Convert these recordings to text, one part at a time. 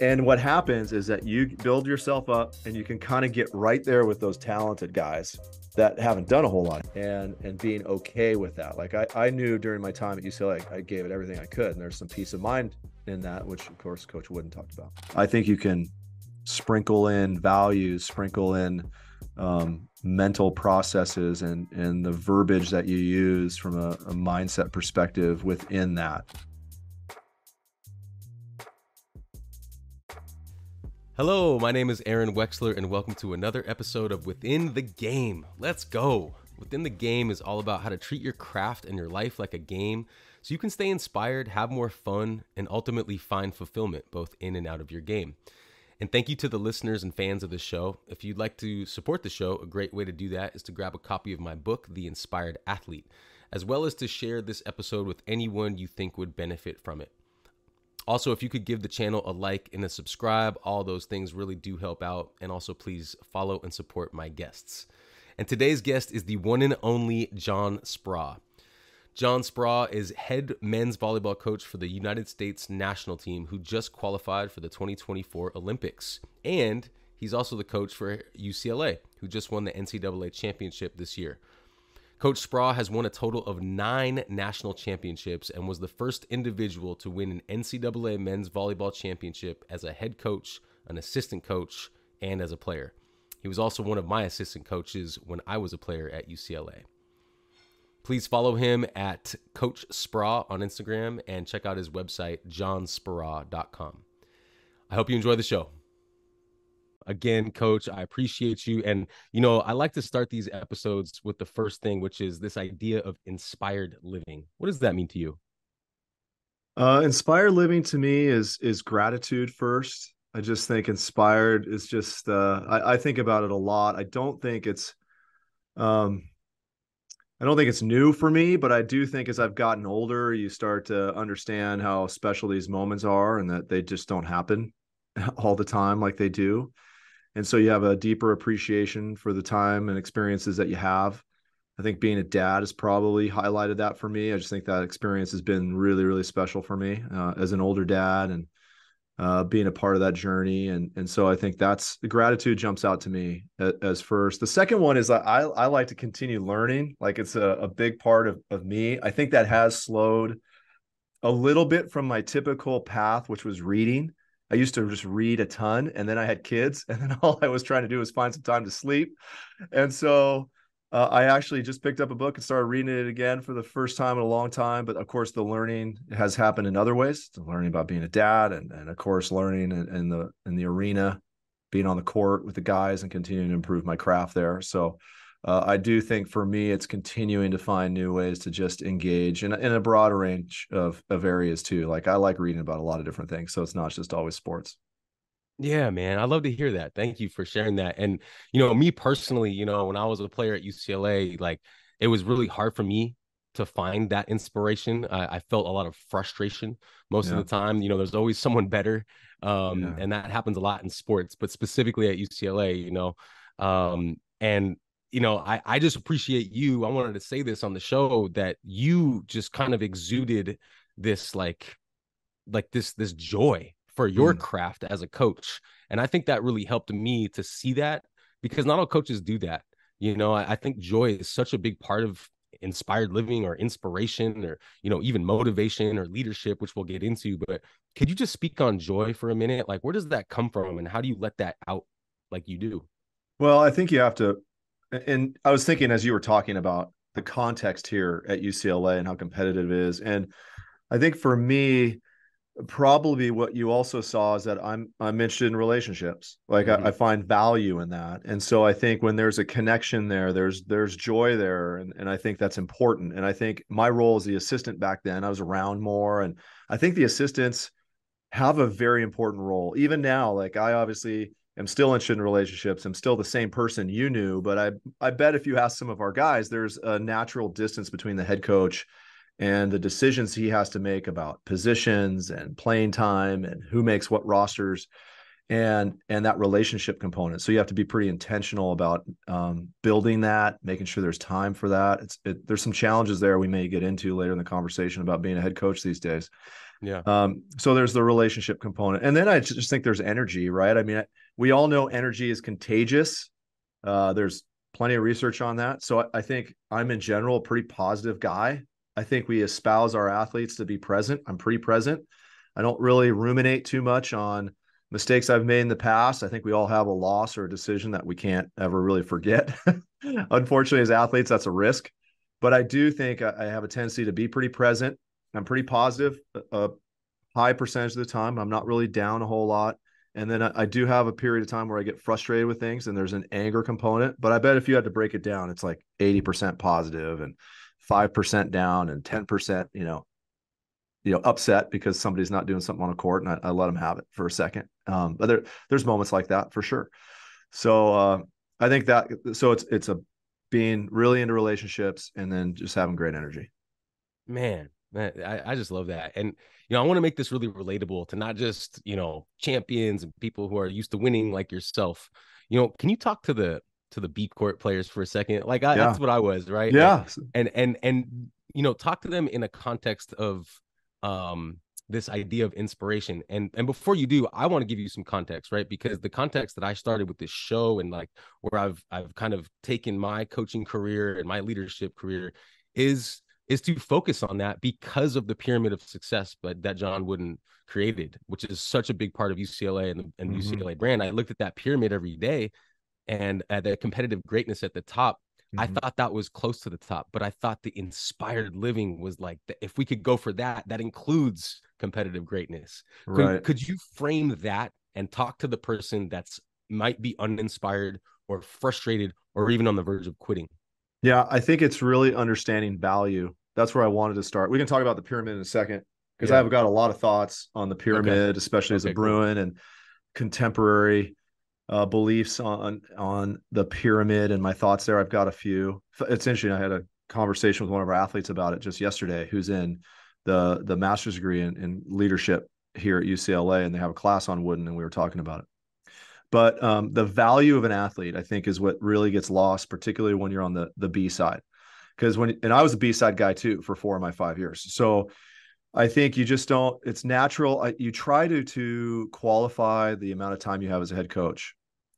and what happens is that you build yourself up and you can kind of get right there with those talented guys that haven't done a whole lot and and being okay with that. Like i, I knew during my time at ucla I, gave it everything i could and there's some peace of mind in that which of course coach wooden talked about. I think you can sprinkle in values sprinkle in um, mental processes and and the verbiage that you use from a, a mindset perspective within that Hello, my name is Aaron Wexler, and welcome to another episode of Within the Game. Let's go! Within the Game is all about how to treat your craft and your life like a game so you can stay inspired, have more fun, and ultimately find fulfillment both in and out of your game. And thank you to the listeners and fans of the show. If you'd like to support the show, a great way to do that is to grab a copy of my book, The Inspired Athlete, as well as to share this episode with anyone you think would benefit from it. Also, if you could give the channel a like and a subscribe, all those things really do help out. And also, please follow and support my guests. And today's guest is the one and only John Speraw. John Speraw is head men's volleyball coach for the United States national team who just qualified for the 2024 Olympics. And he's also the coach for UCLA, who just won the NCAA championship this year. Coach Speraw has won a total of nine national championships and was the first individual to win an NCAA men's volleyball championship as a head coach, an assistant coach, and as a player. He was also one of my assistant coaches when I was a player at UCLA. Please follow him at Coach Speraw on Instagram and check out his website, johnsperaw.com. I hope you enjoy the show. Again, coach, I appreciate you. And, you know, I like to start these episodes with the first thing, which is this idea of inspired living. What does that mean to you? Uh, inspired living to me is is gratitude first. I just think inspired is just uh, I, I think about it a lot. I don't think it's um I don't think it's new for me, but I do think as I've gotten older, you start to understand how special these moments are and that they just don't happen all the time like they do and so you have a deeper appreciation for the time and experiences that you have. I think being a dad has probably highlighted that for me. I just think that experience has been really really special for me uh, as an older dad and uh, being a part of that journey. And and so i think that's the gratitude jumps out to me as, as first. The second one is I, I like to continue learning. Like it's a, a big part of, of me. I think that has slowed a little bit from my typical path which was reading I used to just read a ton and then I had kids and then all I was trying to do was find some time to sleep. And so uh, I actually just picked up a book and started reading it again for the first time in a long time. But of course, the learning has happened in other ways. learning about being a dad, and, and of course, learning in, in the in the arena, being on the court with the guys, and continuing to improve my craft there. So uh, I do think for me, it's continuing to find new ways to just engage in, in a broader range of, of areas too. Like I like reading about a lot of different things. So it's not just always sports. Yeah, man. I love to hear that. Thank you for sharing that. And, you know, me personally, you know, when I was a player at UCLA, like it was really hard for me to find that inspiration. I, I felt a lot of frustration most yeah. of the time. You know, there's always someone better. Um, yeah. and that happens a lot in sports, but specifically at UCLA, you know, um, and you know, I, I just appreciate you. I wanted to say this on the show that you just kind of exuded this like like this this joy for your mm. craft as a coach. And I think that really helped me to see that because not all coaches do that. You know, I, I think joy is such a big part of inspired living or inspiration or you know even motivation or leadership which we'll get into but could you just speak on joy for a minute like where does that come from and how do you let that out like you do well i think you have to and I was thinking as you were talking about the context here at UCLA and how competitive it is. And I think for me, probably what you also saw is that I'm I'm interested in relationships. Like mm-hmm. I, I, find value in that. And so I think when there's a connection there, there's there's joy there. And, and I think that's important. And I think my role as the assistant back then, I was around more. And I think the assistants have a very important role. Even now, like I obviously am still interested in relationships. I'm still the same person you knew, but I I bet if you ask some of our guys, there's a natural distance between the head coach and the decisions he has to make about positions and playing time and who makes what rosters and and that relationship component. So you have to be pretty intentional about um, building that making sure there's time for that. It's it, there's some challenges there we may get into later in the conversation about being a head coach these days Yeah. Um, so there's the relationship component. And then I just think there's energy, right? I mean, we all know energy is contagious. Uh, there's plenty of research on that. So I, I think I'm in general a pretty positive guy. I think we espouse our athletes to be present. I'm pretty present. I don't really ruminate too much on mistakes I've made in the past. I think we all have a loss or a decision that we can't ever really forget. Unfortunately, as athletes, that's a risk. But I do think I have a tendency to be pretty present. I'm pretty positive a high percentage of the time. I'm not really down a whole lot. And then I, I, do have a period of time where I get frustrated with things and there's an anger component. But I bet if you had to break it down, it's like 80% positive and 5% down and 10%, you know, you know, upset because somebody's not doing something on a court and I, I let them have it for a second. Um, but there, there's moments like that for sure. So uh, I think that so it's it's a being really into relationships and then just having great energy. Man, man, I, I just love that. And you know, I want to make this really relatable to not just, you know, champions and people who are used to winning like yourself. You know, can you talk to the to the beat court players for a second? Like I, yeah. that's what I was, right? Yeah. And, and and and you know, talk to them in a context of um this idea of inspiration and and before you do i want to give you some context right because the context that i started with this show and like where i've i've kind of taken my coaching career and my leadership career is is to focus on that because of the pyramid of success but that john wooden created which is such a big part of ucla and, and mm-hmm. ucla brand i looked at that pyramid every day and at the competitive greatness at the top Mm-hmm. I thought that was close to the top, but I thought the inspired living was like the, if we could go for that, that includes competitive greatness. Could, right. could you frame that and talk to the person that's might be uninspired or frustrated or even on the verge of quitting? Yeah, I think it's really understanding value. That's where I wanted to start. We can talk about the pyramid in a second because yeah. I've got a lot of thoughts on the pyramid, okay. especially okay, as a Bruin cool. and contemporary uh, beliefs on on the pyramid and my thoughts there. I've got a few. It's interesting. I had a conversation with one of our athletes about it just yesterday, who's in the the master's degree in, in leadership here at UCLA, and they have a class on Wooden, and we were talking about it. But um, the value of an athlete, I think, is what really gets lost, particularly when you're on the the B side. Because when and I was a B side guy too for four of my five years, so I think you just don't. It's natural. You try to to qualify the amount of time you have as a head coach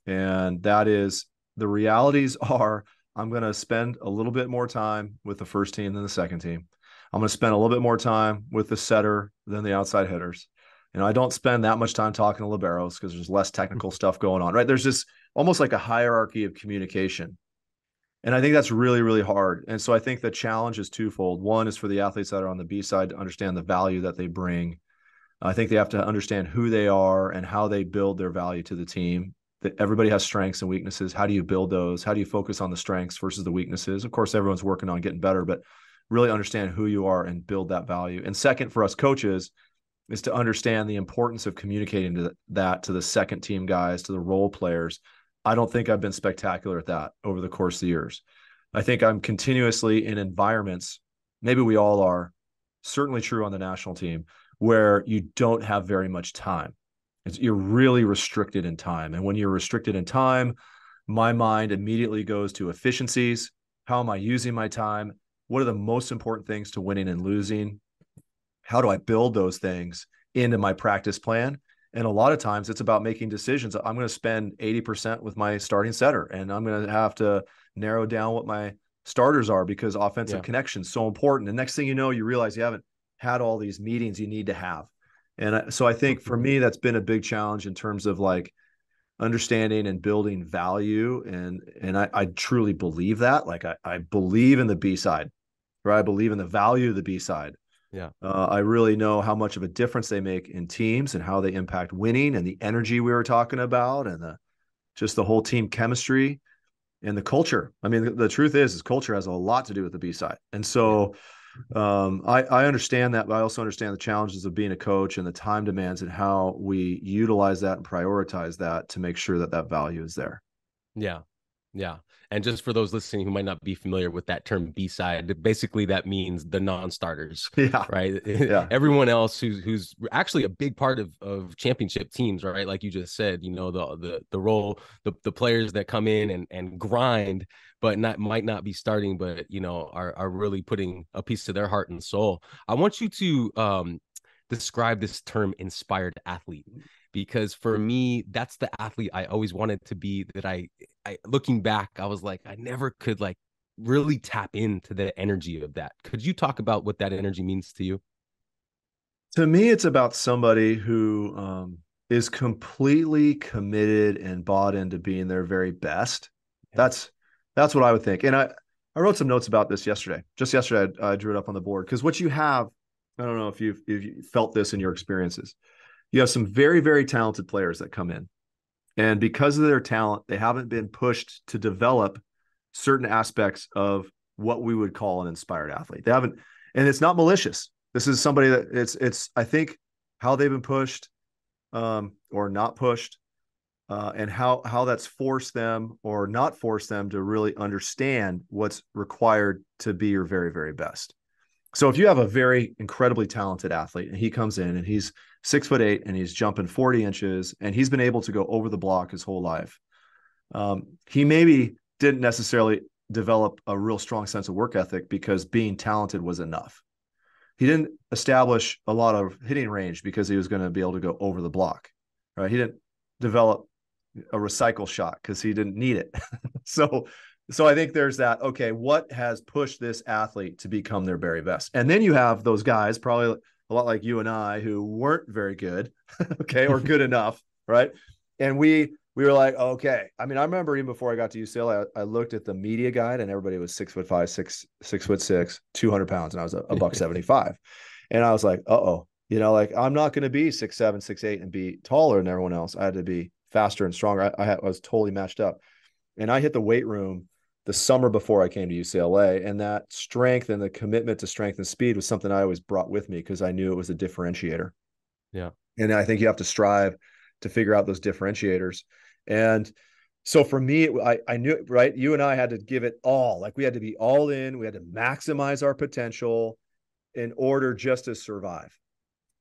and that is the realities are I'm going to spend a little bit more time with the first team than the second team. I'm going to spend a little bit more time with the setter than the outside hitters. You know, I don't spend that much time talking to liberos because there's less technical mm-hmm. stuff going on, right? There's just almost like a hierarchy of communication. And I think that's really, really hard. And so I think the challenge is twofold. One is for the athletes that are on the B side to understand the value that they bring. I think they have to understand who they are and how they build their value to the team that everybody has strengths and weaknesses. How do you build those? How do you focus on the strengths versus the weaknesses? Of course, everyone's working on getting better, but really understand who you are and build that value. And second, for us coaches, is to understand the importance of communicating to that to the second team guys, to the role players. I don't think I've been spectacular at that over the course of the years. I think I'm continuously in environments, maybe we all are, certainly true on the national team, where you don't have very much time. It's, you're really restricted in time. And when you're restricted in time, my mind immediately goes to efficiencies. How am I using my time? What are the most important things to winning and losing? How do I build those things into my practice plan? And a lot of times it's about making decisions. I'm going to spend 80% with my starting setter, and I'm going to have to narrow down what my starters are because offensive yeah. connection is so important. And next thing you know, you realize you haven't had all these meetings you need to have. And I, so I think for mm-hmm. me, that's been a big challenge in terms of like understanding and building value. And and I, I truly believe that. Like I, I believe in the B side, right? I believe in the value of the B side. Yeah. Uh, I really know how much of a difference they make in teams and how they impact winning and the energy we were talking about and the just the whole team chemistry and the culture. I mean, the, the truth is, is culture has a lot to do with the B side. And so, um, I, I understand that, but I also understand the challenges of being a coach and the time demands and how we utilize that and prioritize that to make sure that that value is there. Yeah. Yeah. And just for those listening who might not be familiar with that term B side, basically that means the non-starters. Yeah. Right. Yeah. Everyone else who's who's actually a big part of, of championship teams, right? Like you just said, you know, the the the role, the, the players that come in and, and grind, but not might not be starting, but you know, are are really putting a piece to their heart and soul. I want you to um describe this term inspired athlete because for me that's the athlete I always wanted to be that I I looking back I was like I never could like really tap into the energy of that. Could you talk about what that energy means to you? To me it's about somebody who um is completely committed and bought into being their very best. That's that's what I would think. And I I wrote some notes about this yesterday. Just yesterday, I, I drew it up on the board because what you have, I don't know if you've if you felt this in your experiences. You have some very very talented players that come in, and because of their talent, they haven't been pushed to develop certain aspects of what we would call an inspired athlete. They haven't, and it's not malicious. This is somebody that it's it's I think how they've been pushed um, or not pushed uh, and how how that's forced them or not forced them to really understand what's required to be your very very best. So if you have a very incredibly talented athlete and he comes in and he's six foot eight and he's jumping 40 inches and he's been able to go over the block his whole life, um, he maybe didn't necessarily develop a real strong sense of work ethic because being talented was enough. He didn't establish a lot of hitting range because he was going to be able to go over the block, right? He didn't develop a recycle shot because he didn't need it. so so I think there's that. Okay, what has pushed this athlete to become their very best? And then you have those guys, probably a lot like you and I, who weren't very good, okay, or good enough, right? And we we were like, okay. I mean, I remember even before I got to UCLA, I, I looked at the media guide, and everybody was six foot five, six six foot six, two hundred pounds, and I was a, a buck seventy five, and I was like, uh oh, you know, like I'm not going to be six seven, six eight, and be taller than everyone else. I had to be faster and stronger. I, I, I was totally matched up. And I hit the weight room the summer before I came to UCLA. And that strength and the commitment to strength and speed was something I always brought with me because I knew it was a differentiator. Yeah. And I think you have to strive to figure out those differentiators. And so for me, I, I knew, right? You and I had to give it all. Like we had to be all in, we had to maximize our potential in order just to survive.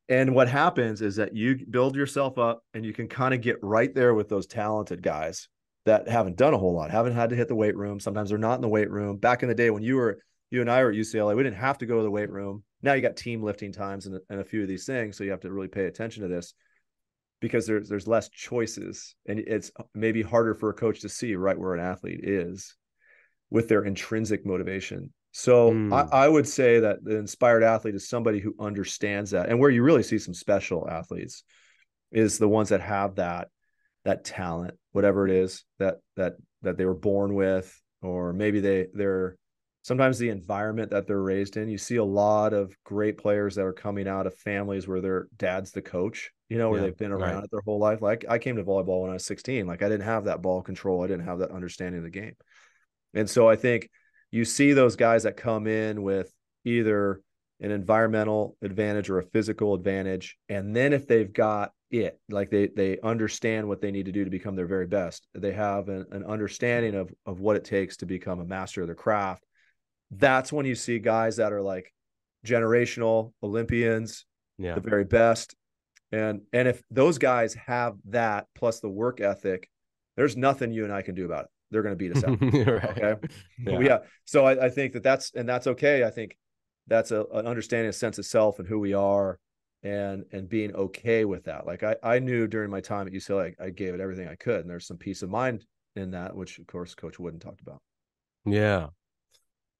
And what happens is that you build yourself up and you can kind of get right there with those talented guys that haven't done a whole lot, haven't had to hit the weight room. Sometimes they're not in the weight room. Back in the day when you were, you and I were at UCLA, we didn't have to go to the weight room. Now you got team lifting times and, and a few of these things. So you have to really pay attention to this because there's there's less choices and it's maybe harder for a coach to see right where an athlete is with their intrinsic motivation so mm. I, I, would say that the inspired athlete is somebody who understands that. And where you really see some special athletes is the ones that have that that talent, whatever it is that that that they were born with, or maybe they they're sometimes the environment that they're raised in. You see a lot of great players that are coming out of families where their dad's the coach, you know, where yeah, they've been around right. it their whole life. Like I came to volleyball when I was 16. Like I didn't have that ball control. I didn't have that understanding of the game. And so I think you see those guys that come in with either an environmental advantage or a physical advantage and then if they've got it like they they understand what they need to do to become their very best they have an, an understanding of of what it takes to become a master of their craft that's when you see guys that are like generational olympians yeah the very best and and if those guys have that plus the work ethic there's nothing you and i can do about it they're going to beat us out. right. Okay. Yeah. yeah. So I, I, think that that's, and that's okay. I think that's a, an understanding a sense of self and who we are and, and being okay with that. Like I, I knew during my time at UCLA, I, I gave it everything I could. And there's some peace of mind in that, which of course coach Wooden talked about. Yeah.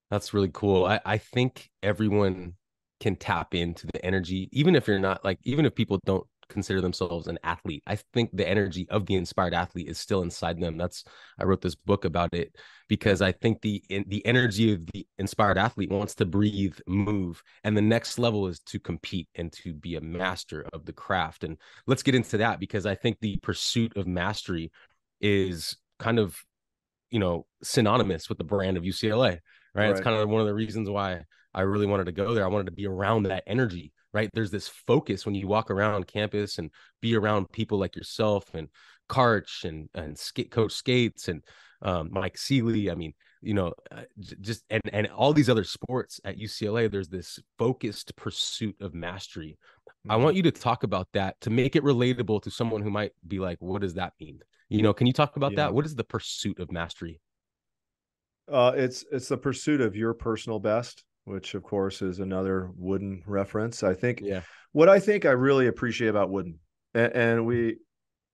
That's really cool. I, I think everyone can tap into the energy, even if you're not like, even if people don't consider themselves an athlete. I think the energy of the inspired athlete is still inside them. That's I wrote this book about it because I think the in, the energy of the inspired athlete wants to breathe, move, and the next level is to compete and to be a master of the craft. And let's get into that because I think the pursuit of mastery is kind of you know synonymous with the brand of UCLA, right? right? It's kind of one of the reasons why I really wanted to go there. I wanted to be around that energy right? There's this focus when you walk around campus and be around people like yourself and Karch and and skate coach Scates and um, Mike Sealy. I mean, you know, uh, just and and all these other sports at UCLA. There's this focused pursuit of mastery. Mm-hmm. I want you to talk about that to make it relatable to someone who might be like, "What does that mean?" You know, can you talk about yeah. that? What is the pursuit of mastery? Uh, it's it's the pursuit of your personal best which of course is another Wooden reference. I think Yeah. what I think I really appreciate about Wooden, and, and we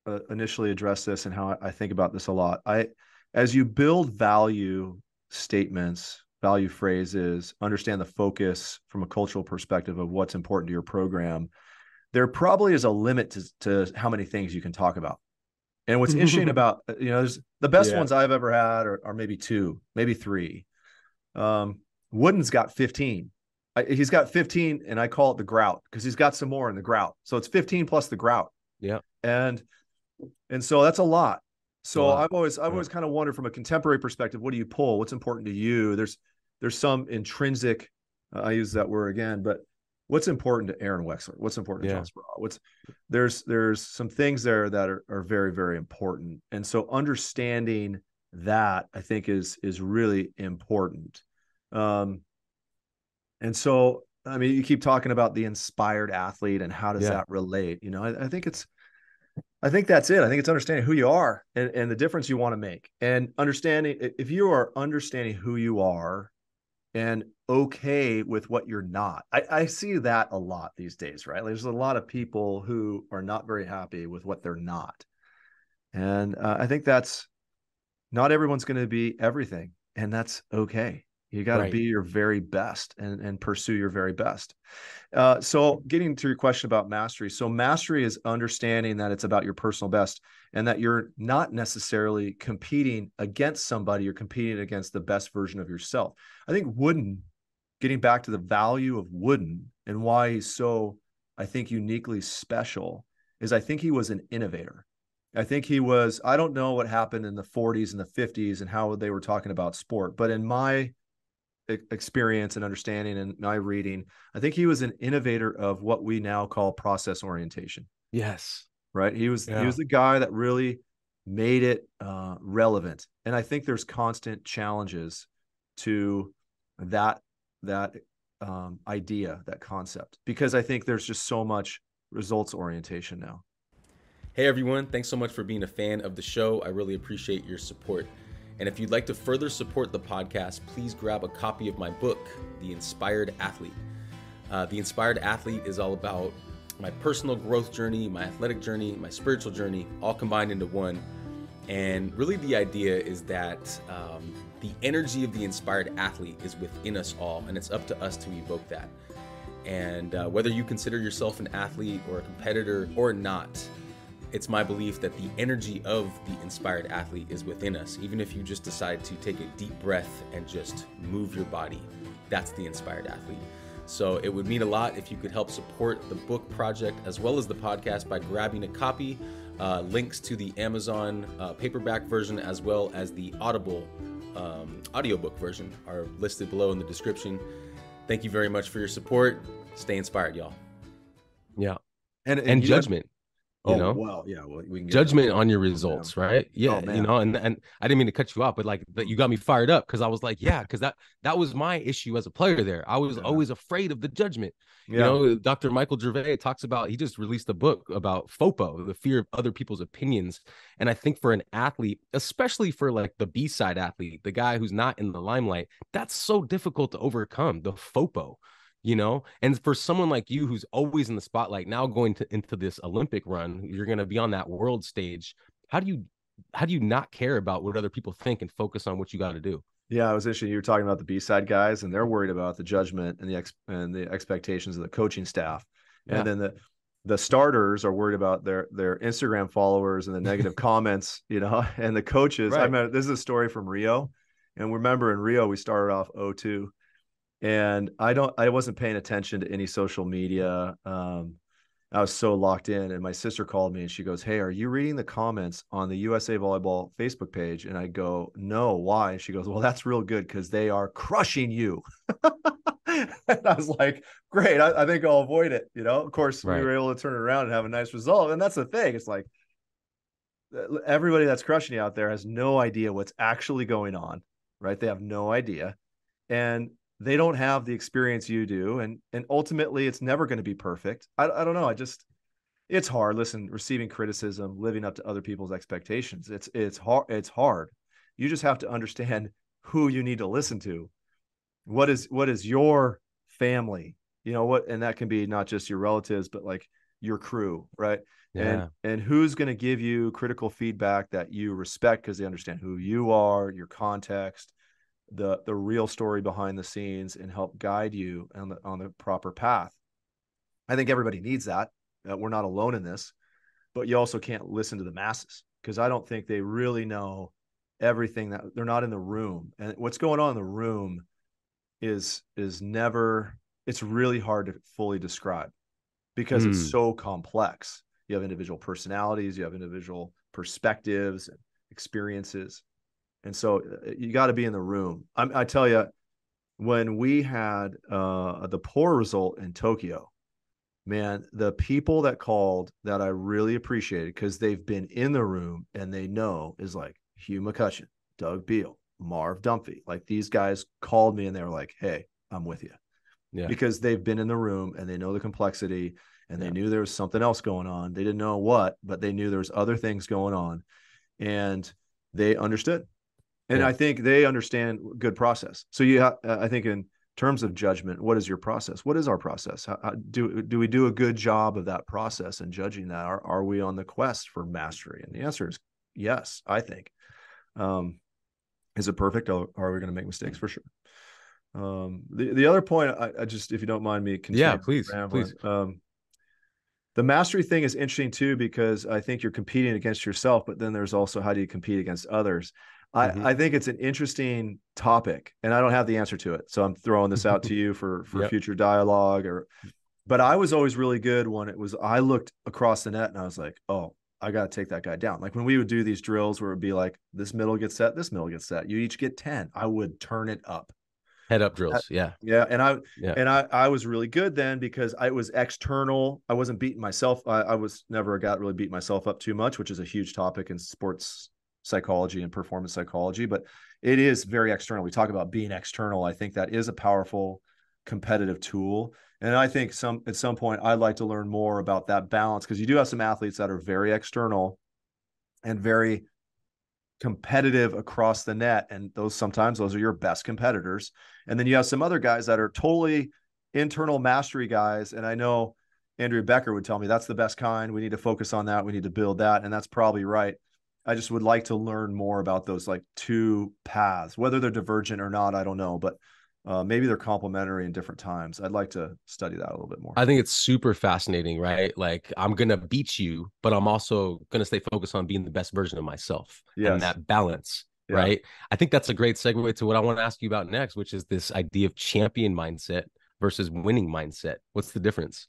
uh, initially addressed this and how I think about this a lot. I, as you build value statements, value phrases, understand the focus from a cultural perspective of what's important to your program, there probably is a limit to, to how many things you can talk about. And what's interesting about uh, you know, there's the best Yeah. ones I've ever had are, are maybe two, maybe three. Um, Wooden's got 15. I, he's got 15, and I call it the grout because he's got some more in the grout. So it's 15 plus the grout. Yeah. And and so that's a lot. So lot. I've always I've Yeah. always kind of wondered from a contemporary perspective, what do you pull? What's important to you? There's there's some intrinsic. Uh, I use that word again, but what's important to Aaron Wexler? What's important to Yeah. John Speraw? What's there's there's some things there that are, are very very important, and so understanding that I think is is really important. Um, and so I mean, you keep talking about the inspired athlete and how does Yeah. that relate? You know, I, I think it's I think that's it. I think it's understanding who you are and, and the difference you want to make. And understanding if you are understanding who you are and okay with what you're not. I, I see that a lot these days, right? There's a lot of people who are not very happy with what they're not. And uh, I think that's not everyone's going to be everything, and that's okay. You got to Right. be your very best and, and pursue your very best. Uh, so, getting to your question about mastery. So, mastery is understanding that it's about your personal best and that you're not necessarily competing against somebody, you're competing against the best version of yourself. I think Wooden, getting back to the value of Wooden and why he's so, I think, uniquely special, is I think he was an innovator. I think he was, I don't know what happened in the 40s and the 50s and how they were talking about sport, but in my experience and understanding and my reading, I think he was an innovator of what we now call process orientation Yes. right? He was Yeah. he was the guy that really made it uh, relevant, and I think there's constant challenges to that that um, idea, that concept, because I think there's just so much results orientation now. Hey everyone, thanks so much for being a fan of the show. I really appreciate your support. And if you'd like to further support the podcast, please grab a copy of my book, The Inspired Athlete. Uh, the Inspired Athlete is all about my personal growth journey, my athletic journey, my spiritual journey, all combined into one. And really, the idea is that um, the energy of the inspired athlete is within us all, and it's up to us to evoke that. And uh, whether you consider yourself an athlete or a competitor or not, it's my belief that the energy of the inspired athlete is within us. Even if you just decide to take a deep breath and just move your body, that's the inspired athlete. So it would mean a lot if you could help support the book project as well as the podcast by grabbing a copy. Uh, links to the Amazon uh, paperback version as well as the Audible um, audiobook version are listed below in the description. Thank you very much for your support. Stay inspired, y'all. Yeah. And And you know- judgment. You oh know? well, yeah, well, we can judgment on your results, right? Oh, yeah, you know, and and I didn't mean to cut you off, but like that you got me fired up because I was like, yeah, because that that was my issue as a player there. I was Yeah. always afraid of the judgment. Yeah. You know, Dr. Michael Gervais talks about he just released a book about FOPO, the fear of other people's opinions. And I think for an athlete, especially for like the B-side athlete, the guy who's not in the limelight, that's so difficult to overcome, the FOPO you know and for someone like you who's always in the spotlight now going to into this olympic run you're going to be on that world stage how do you how do you not care about what other people think and focus on what you got to do Yeah, I was interested. You were talking about the B side guys, and they're worried about the judgment and the ex- and the expectations of the coaching staff, Yeah. and then the the starters are worried about their their Instagram followers and the negative comments, you know, and the coaches. I Right. remember this is a story from Rio, and remember in Rio we started off 0-2, and I don't I wasn't paying attention to any social media. Um, I was so locked in, and my sister called me and she goes, "Hey, are you reading the comments on the USA Volleyball Facebook page?" And I go, "No, why?" And she goes, "Well, that's real good because they are crushing you." and I was like, "Great, I, I think I'll avoid it." You know, of course, Right. we were able to turn it around and have a nice result, and that's the thing. It's like uh, everybody that's crushing you out there has no idea what's actually going on, right? They have no idea, and they don't have the experience you do, and and ultimately, it's never going to be perfect. I I don't know. I just it's hard. Listen, receiving criticism, living up to other people's expectations. It's it's hard. It's hard. You just have to understand who you need to listen to. what is what is your family you know what and that can be not just your relatives but like your crew right yeah. and and who's going to give you critical feedback that you respect because they understand who you are your context the the real story behind the scenes and help guide you on the on the proper path i think everybody needs that uh, we're not alone in this but you also can't listen to the masses because i don't think they really know everything that they're not in the room and what's going on in the room is is never it's really hard to fully describe because mm. it's hmm. so complex you have individual personalities you have individual perspectives and experiences and so uh, you got to be in the room I, I, tell you when we had uh, the poor result in tokyo man the people that called that i really appreciated because they've been in the room and they know is like hugh mccutcheon doug beal Marv Dunphy. Like these guys called me and they were like, "Hey, I'm with you," yeah. because they've been in the room and they know the complexity and they yeah. knew there was something else going on. They didn't know what, but they knew there was other things going on, and they understood. And yeah. I think they understand good process. So you, ha- uh, I think in terms of judgment, what is your process? What is our process? How, how, do do we do a good job of that process and judging that? Are are we on the quest for mastery? And the answer is yes. I think. Um, is it perfect? Or are we going to make mistakes for sure? Um, the the other point, I, I just if you don't mind me, yeah, please, please. Um, the mastery thing is interesting too because I think you're competing against yourself, but then there's also how do you compete against others. Mm-hmm. I, I think it's an interesting topic, and I don't have the answer to it, so I'm throwing this out to you for for yep. future dialogue. Or, but I was always really good when it was I looked across the net and I was like, oh, I got to take that guy down. Like when we would do these drills where it would be like this middle gets set, this middle gets set. You each get 10. I would turn it up. Head up drills. Yeah. Yeah. And I yeah. and I I was really good then because I was external. I wasn't beating myself. I, I was never got really beat myself up too much, which is a huge topic in sports psychology and performance psychology. But it is very external. We talk about being external. I think that is a powerful competitive tool. And I think some at some point I'd like to learn more about that balance because you do have some athletes that are very external and very competitive across the net and those sometimes those are your best competitors and then you have some other guys that are totally internal mastery guys and i know andrea becker would tell me that's the best kind we need to focus on that we need to build that and that's probably right i just would like to learn more about those like two paths whether they're divergent or not i don't know but uh, maybe they're complementary in different times. I'd like to study that a little bit more. I think it's super fascinating, right? Like I'm gonna beat you, but I'm also gonna stay focused on being the best version of myself yes. and that balance, yeah. right? I think that's a great segue to what I want to ask you about next, which is this idea of champion mindset versus winning mindset. What's the difference?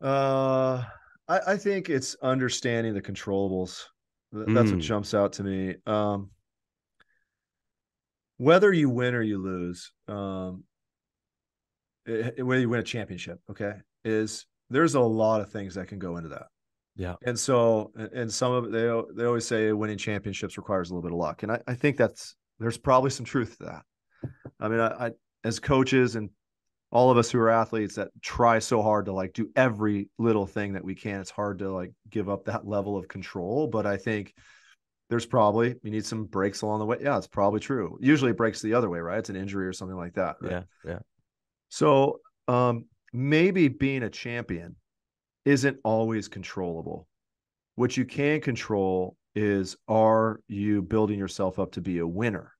Uh, I, I think it's understanding the controllables. That's mm. what jumps out to me. Um, whether you win or you lose, um, it, eh, whether you win a championship, okay, is there's a lot of things that can go into that. Yeah. And so, and some of it, they they always say winning championships requires a little bit of luck, and I, I think that's there's probably some truth to that. I mean, I, I as coaches and all of us who are athletes that try so hard to like do every little thing that we can, it's hard to like give up that level of control. But I think there's probably you need some breaks along the way. Yeah, it's probably true. Usually it breaks the other way, right? It's an injury or something like that. Right? Yeah, yeah. So um, maybe being a champion isn't always controllable. What you can control is are you building yourself up to be a winner?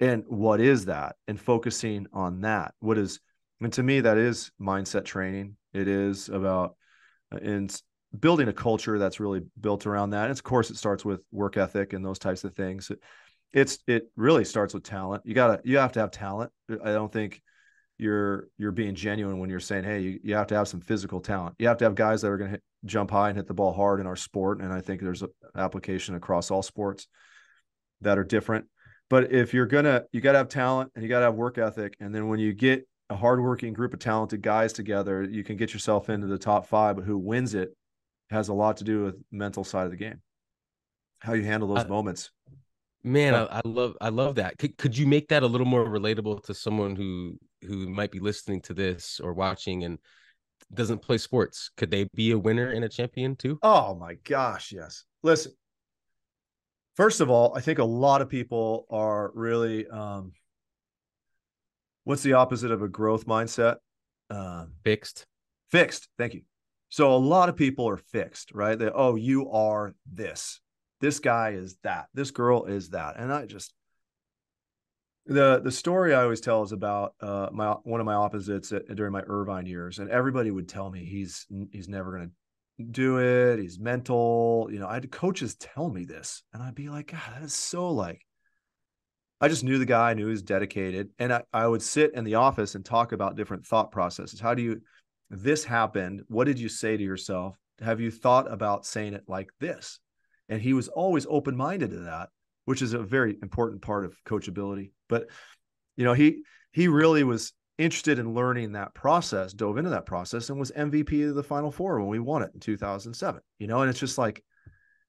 And what is that? And focusing on that. What is and to me that is mindset training. It is about and uh, building a culture that's really built around that. And of course, it starts with work ethic and those types of things. It's it really starts with talent. You gotta you have to have talent. I don't think you're you're being genuine when you're saying, hey, you, you have to have some physical talent. You have to have guys that are going to jump high and hit the ball hard in our sport. And I think there's an application across all sports that are different. But if you're gonna, you got to have talent and you got to have work ethic. And then when you get a hardworking group of talented guys together, you can get yourself into the top five. But who wins it has a lot to do with mental side of the game. How you handle those moments. Man I, I, love i love that. Could, could you make that a little more relatable to someone who who might be listening to this or watching and doesn't play sports? Could they be a winner and a champion too? Oh my gosh yes. Listen first of all i think a lot of people are really um what's the opposite of a growth mindset? Um, fixed. Fixed. Thank you. So a lot of people are fixed, right? They, oh, you are this. This guy is that. This girl is that. And I just the the story I always tell is about uh, my one of my opposites at, during my Irvine years, and everybody would tell me he's he's never going to do it. He's mental. You know, I had coaches tell me this, and I'd be like, God, that is so like. I just knew the guy, I knew he was dedicated, and I, I would sit in the office and talk about different thought processes. How do you? This happened. What did you say to yourself? Have you thought about saying it like this? And he was always open minded to that which is a very important part of coachability. But you know, he he really was interested in learning that process, dove into that process, and was MVP of the Final Four when we won it in 2007. You know, and it's just like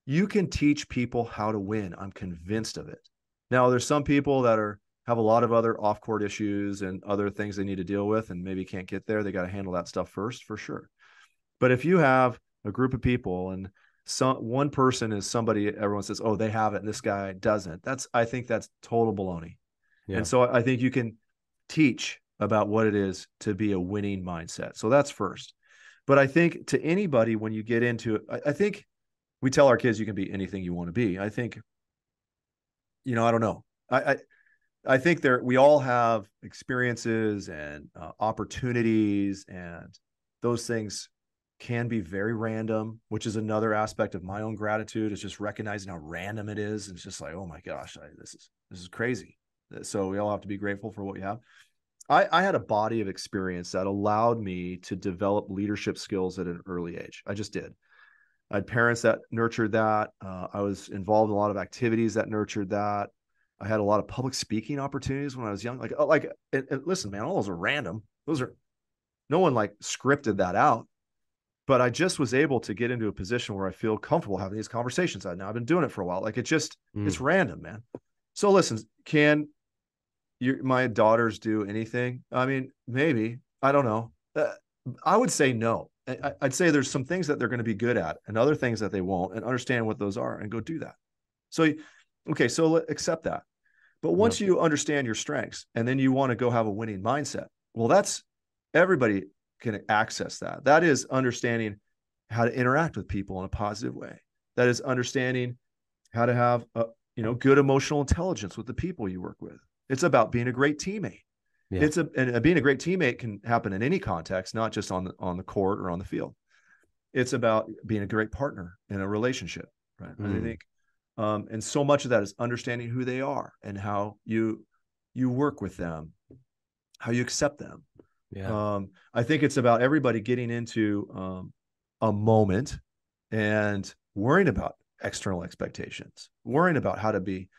you can teach people how to win. I'm convinced of it. Now, there's some people that are have a lot of other off court issues and other things they need to deal with, and maybe can't get there. They got to handle that stuff first, for sure. But if you have a group of people and some one person is somebody everyone says oh they have it and this guy doesn't that's i think that's total baloney yeah. and so i think you can teach about what it is to be a winning mindset so that's first but i think to anybody when you get into it I, I think we tell our kids you can be anything you want to be i think you know i don't know i i, I think there we all have experiences and uh, opportunities and those things can be very random, which is another aspect of my own gratitude. Is just recognizing how random it is. And it's just like, oh my gosh, I, this is this is crazy. So we all have to be grateful for what we have. I, I had a body of experience that allowed me to develop leadership skills at an early age. I just did. I had parents that nurtured that. Uh, I was involved in a lot of activities that nurtured that. I had a lot of public speaking opportunities when I was young. Like, oh, like, and, and listen, man, all those are random. Those are no one like scripted that out but I just was able to get into a position where I feel comfortable having these conversations. I now I've been doing it for a while. Like it just mm. it's random, man. So listen, can your my daughters do anything? I mean, maybe I don't know. Uh, I would say no. I, I'd say there's some things that they're going to be good at, and other things that they won't, and understand what those are, and go do that. So, okay, so accept that. But once you understand your strengths, and then you want to go have a winning mindset, well, that's everybody can access that. That is understanding how to interact with people in a positive way. That is understanding how to have a, you know good emotional intelligence with the people you work with. It's about being a great teammate. Yeah. It's a and being a great teammate can happen in any context, not just on the on the court or on the field. It's about being a great partner in a relationship, right? Mm. And I mm. think, um, and so much of that is understanding who they are and how you you work with them, how you accept them, yeah. Um, I think it's about everybody getting into um, a moment and worrying about external expectations, worrying about how to be,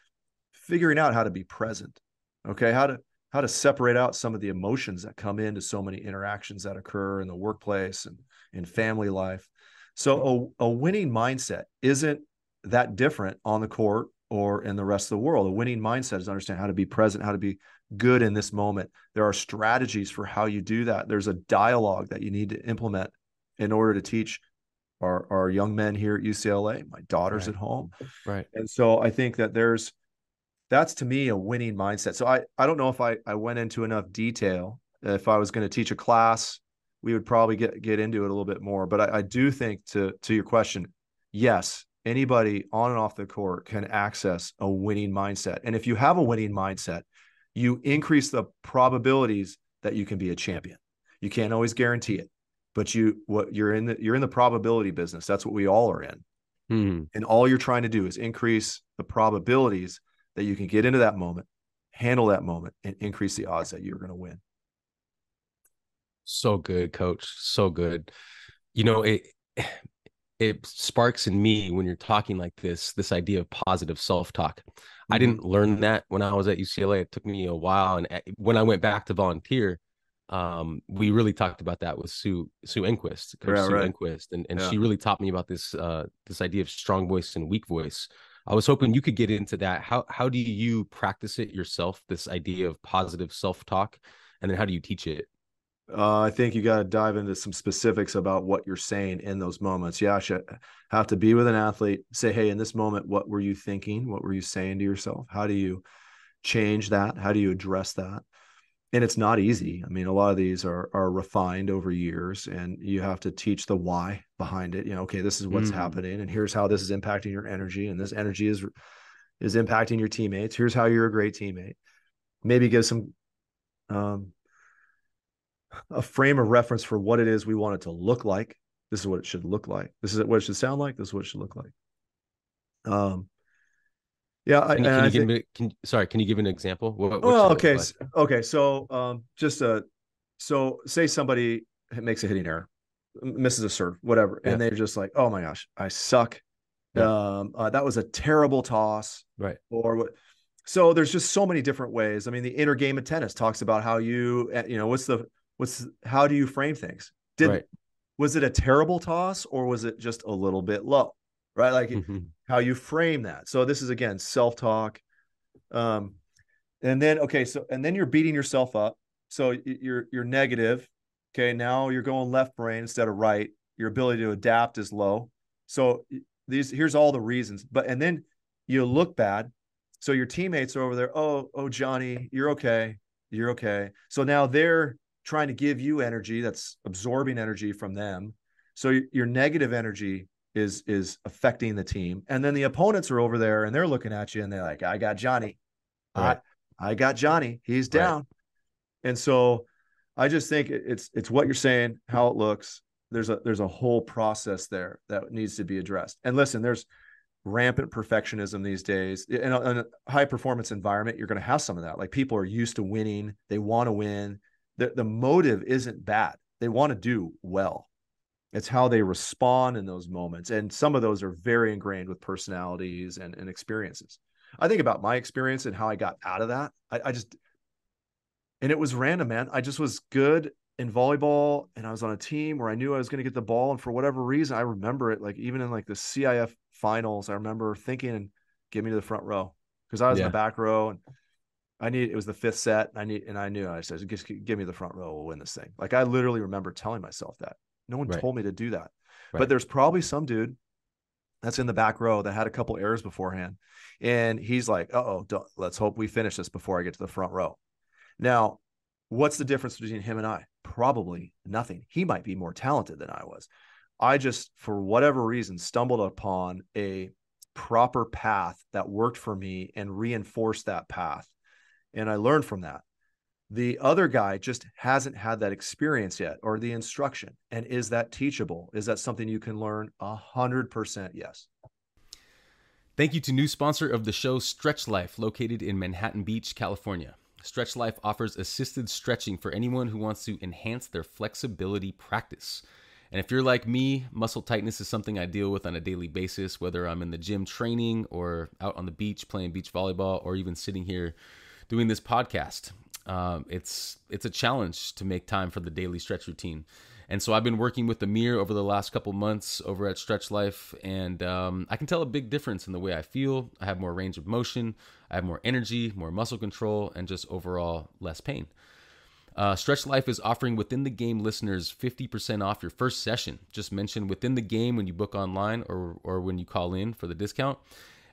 figuring out how to be present. Okay, how to how to separate out some of the emotions that come into so many interactions that occur in the workplace and in family life. So a, a winning mindset isn't that different on the court or in the rest of the world. A winning mindset is understand how to be present, how to be good in this moment. There are strategies for how you do that. There's a dialogue that you need to implement in order to teach our, our young men here at UCLA, my daughter's right. at home. Right. And so I think that there's that's to me a winning mindset. So I I don't know if I I went into enough detail. If I was going to teach a class, we would probably get get into it a little bit more. But I, I do think to to your question, yes, anybody on and off the court can access a winning mindset. And if you have a winning mindset, you increase the probabilities that you can be a champion. You can't always guarantee it, but you what you're in the you're in the probability business. That's what we all are in. Hmm. And all you're trying to do is increase the probabilities that you can get into that moment, handle that moment, and increase the odds that you're going to win. So good, coach. So good. You know, it it sparks in me when you're talking like this this idea of positive self-talk mm-hmm. i didn't learn that when i was at ucla it took me a while and eh, when i went back to volunteer um, we really talked about that with sue sue enquist coach yeah, sue right. enquist and, and yeah. she really taught me about this uh, this idea of strong voice and weak voice i was hoping you could get into that how how do you practice it yourself this idea of positive self-talk and then how do you teach it uh, I think you got to dive into some specifics about what you're saying in those moments. Yeah, should have to be with an athlete. Say, hey, in this moment, what were you thinking? What were you saying to yourself? How do you change that? How do you address that? And it's not easy. I mean, a lot of these are are refined over years, and you have to teach the why behind it. You know, okay, this is what's mm. happening, and here's how this is impacting your energy, and this energy is is impacting your teammates. Here's how you're a great teammate. Maybe give some um, a frame of reference for what it is we want it to look like. This is what it should look like. This is what it should sound like. This is what it should look like. Um, yeah, can, you, can you give me, can, sorry, can you give an example? What, well, okay, like? okay. So, um, just a so say somebody makes a hitting error, misses a serve, whatever, yeah. and they're just like, "Oh my gosh, I suck." Yeah. Um, uh, that was a terrible toss, right? Or what? So there's just so many different ways. I mean, the inner game of tennis talks about how you, eh, you know, what's the what's how do you frame things? Did right. was it a terrible toss or was it just a little bit low? Right, like mm-hmm how you frame that. So this is again self-talk. Um, and then okay, so and then you're beating yourself up. So you're you're negative. Okay, now you're going left brain instead of right. Your ability to adapt is low. So these here's all the reasons. But and then you look bad. So your teammates are over there. Oh, oh, Johnny, you're okay. You're okay. So now they're trying to give you energy that's absorbing energy from them. So your negative energy is is affecting the team. And then the opponents are over there and they're looking at you and they're like, I got Johnny. Right. I I got Johnny. He's down. Right. And so I just think it's it's what you're saying, how it looks. There's a there's a whole process there that needs to be addressed. And listen, there's rampant perfectionism these days. In a, in a high performance environment, you're going to have some of that. Like people are used to winning, they want to win. The, the motive isn't bad. They want to do well. It's how they respond in those moments. And some of those are very ingrained with personalities and, and experiences. I think about my experience and how I got out of that. I, I just, and it was random, man. I just was good in volleyball and I was on a team where I knew I was going to get the ball. And for whatever reason, I remember it like even in like the CIF finals, I remember thinking, get me to the front row because I was yeah. in the back row and I need, it was the fifth set. And I need, and I knew I said, just give me the front row. We'll win this thing. Like I literally remember telling myself that. No one right. told me to do that. Right. But there's probably some dude that's in the back row that had a couple errors beforehand. And he's like, oh, let's hope we finish this before I get to the front row. Now, what's the difference between him and I? Probably nothing. He might be more talented than I was. I just, for whatever reason, stumbled upon a proper path that worked for me and reinforced that path. And I learned from that the other guy just hasn't had that experience yet or the instruction. And is that teachable? Is that something you can learn a hundred percent yes. Thank you to new sponsor of the show stretch life located in manhattan beach california. Stretch life offers assisted stretching for anyone who wants to enhance their flexibility practice. And if you're like me muscle tightness is something i deal with on a daily basis whether i'm in the gym training or out on the beach playing beach volleyball or even sitting here doing this podcast um, it's it's a challenge to make time for the daily stretch routine. And so I've been working with Amir over the last couple months over at Stretch Life, and um, I can tell a big difference in the way I feel. I have more range of motion, I have more energy, more muscle control, and just overall less pain. Uh, Stretch Life is offering within the game listeners 50% off your first session. Just mention within the game when you book online or, or when you call in for the discount.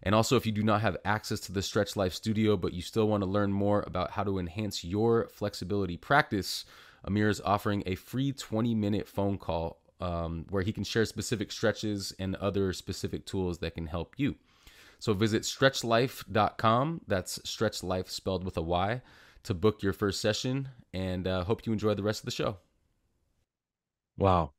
And also, if you do not have access to the Stretch Life Studio, but you still want to learn more about how to enhance your flexibility practice, Amir is offering a free 20 minute phone call um, where he can share specific stretches and other specific tools that can help you. So visit stretchlife.com, that's stretchlife spelled with a Y, to book your first session. And uh, hope you enjoy the rest of the show. Wow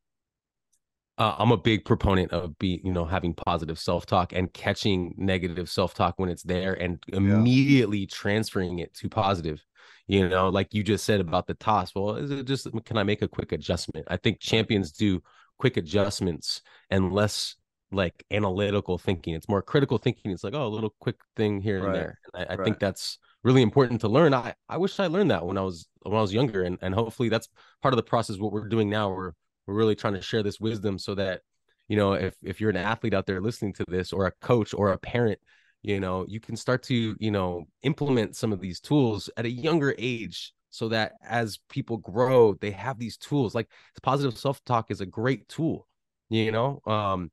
uh, I'm a big proponent of be you know having positive self talk and catching negative self talk when it's there and immediately yeah. transferring it to positive. You know, like you just said about the toss. Well, is it just can I make a quick adjustment? I think champions do quick adjustments and less like analytical thinking. It's more critical thinking. It's like oh, a little quick thing here right. and there. And I, I right. think that's really important to learn. I I wish I learned that when I was when I was younger, and and hopefully that's part of the process. What we're doing now, we're we're really trying to share this wisdom so that you know if if you're an athlete out there listening to this or a coach or a parent you know you can start to you know implement some of these tools at a younger age so that as people grow they have these tools. Like positive self-talk is a great tool you know? Um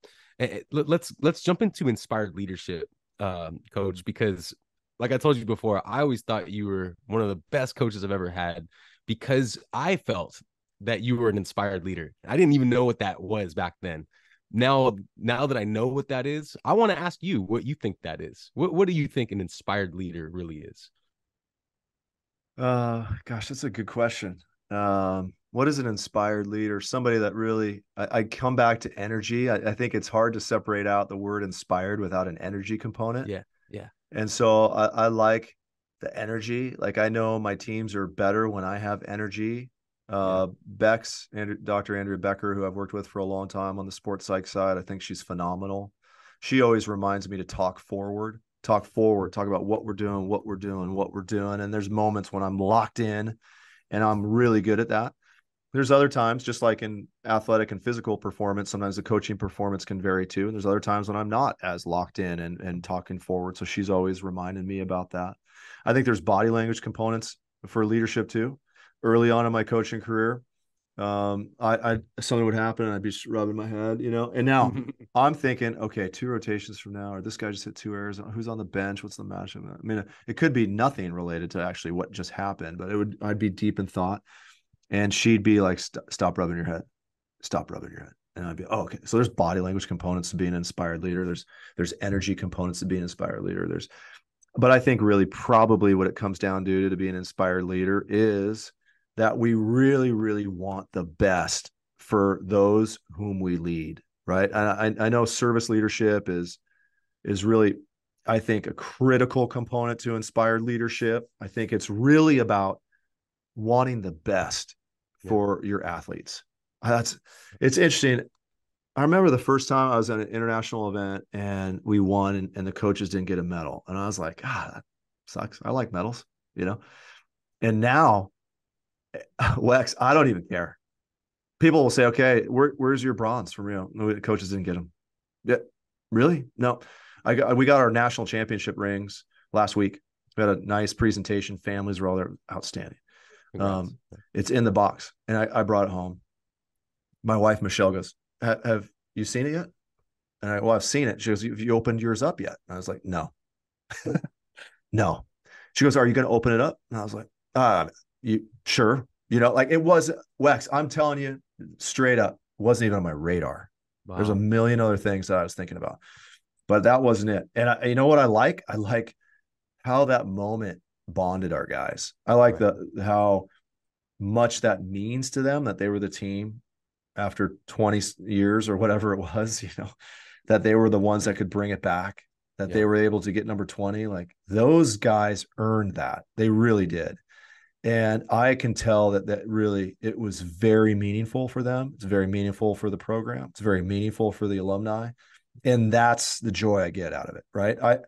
let's let's jump into inspired leadership um coach because like I told you before, I always thought you were one of the best coaches I've ever had because I felt that you were an inspired leader. I didn't even know what that was back then. Now, now that I know what that is, I want to ask you what you think that is. What What do you think an inspired leader really is? Uh, gosh, that's a good question. Um, what is an inspired leader? Somebody that really, I, I come back to energy. I, I, think it's hard to separate out the word inspired without an energy component. Yeah. Yeah. And so I, I like the energy. Like I know my teams are better when I have energy. Uh, yeah. Bex, Andrew, Dr. Andrea Becker, who I've worked with for a long time on the sports psych side, I think she's phenomenal. She always reminds me to talk forward, talk forward, talk about what we're doing, what we're doing, what we're doing. And there's moments when I'm locked in and I'm really good at that. There's other times, just like in athletic and physical performance, sometimes the coaching performance can vary too. And there's other times when I'm not as locked in and, and talking forward. So she's always reminding me about that. I think there's body language components for leadership too. Early on in my coaching career, um, I, I something would happen and I'd be rubbing my head, you know. And now I'm thinking, okay, two rotations from now, or this guy just hit two errors. Who's on the bench? What's the matchup? I mean, it could be nothing related to actually what just happened, but it would. I'd be deep in thought, and she'd be like, "Stop rubbing your head, stop rubbing your head." And I'd be, oh, okay. So there's body language components to being an inspired leader. There's there's energy components to being an inspired leader. There's, but I think really probably what it comes down to to be an inspired leader is that we really, really want the best for those whom we lead, right? And I, I know service leadership is is really, I think, a critical component to inspired leadership. I think it's really about wanting the best yeah. for your athletes. That's it's interesting. I remember the first time I was at an international event and we won and, and the coaches didn't get a medal. And I was like, ah, that sucks. I like medals, you know? And now Lex, I don't even care. People will say, "Okay, where, where's your bronze from Rio?" No, the coaches didn't get them. Yeah, really? No, I got we got our national championship rings last week. We had a nice presentation. Families were all there, outstanding. Um, it's in the box, and I, I, brought it home. My wife Michelle goes, "Have you seen it yet?" And I, well, I've seen it. She goes, "Have you opened yours up yet?" And I was like, "No, no." She goes, "Are you going to open it up?" And I was like, "Uh, you sure. You know like it was wex i'm telling you straight up wasn't even on my radar. Wow. there's a million other things that i was thinking about but that wasn't it. And I, you know what i like? I like how that moment bonded our guys. I like right. the how much that means to them that they were the team after 20 years or whatever it was you know that they were the ones that could bring it back that yeah. they were able to get number 20 like those guys earned that. They really did and i can tell that that really it was very meaningful for them. It's very meaningful for the program. It's very meaningful for the alumni. And that's the joy i get out of it right? I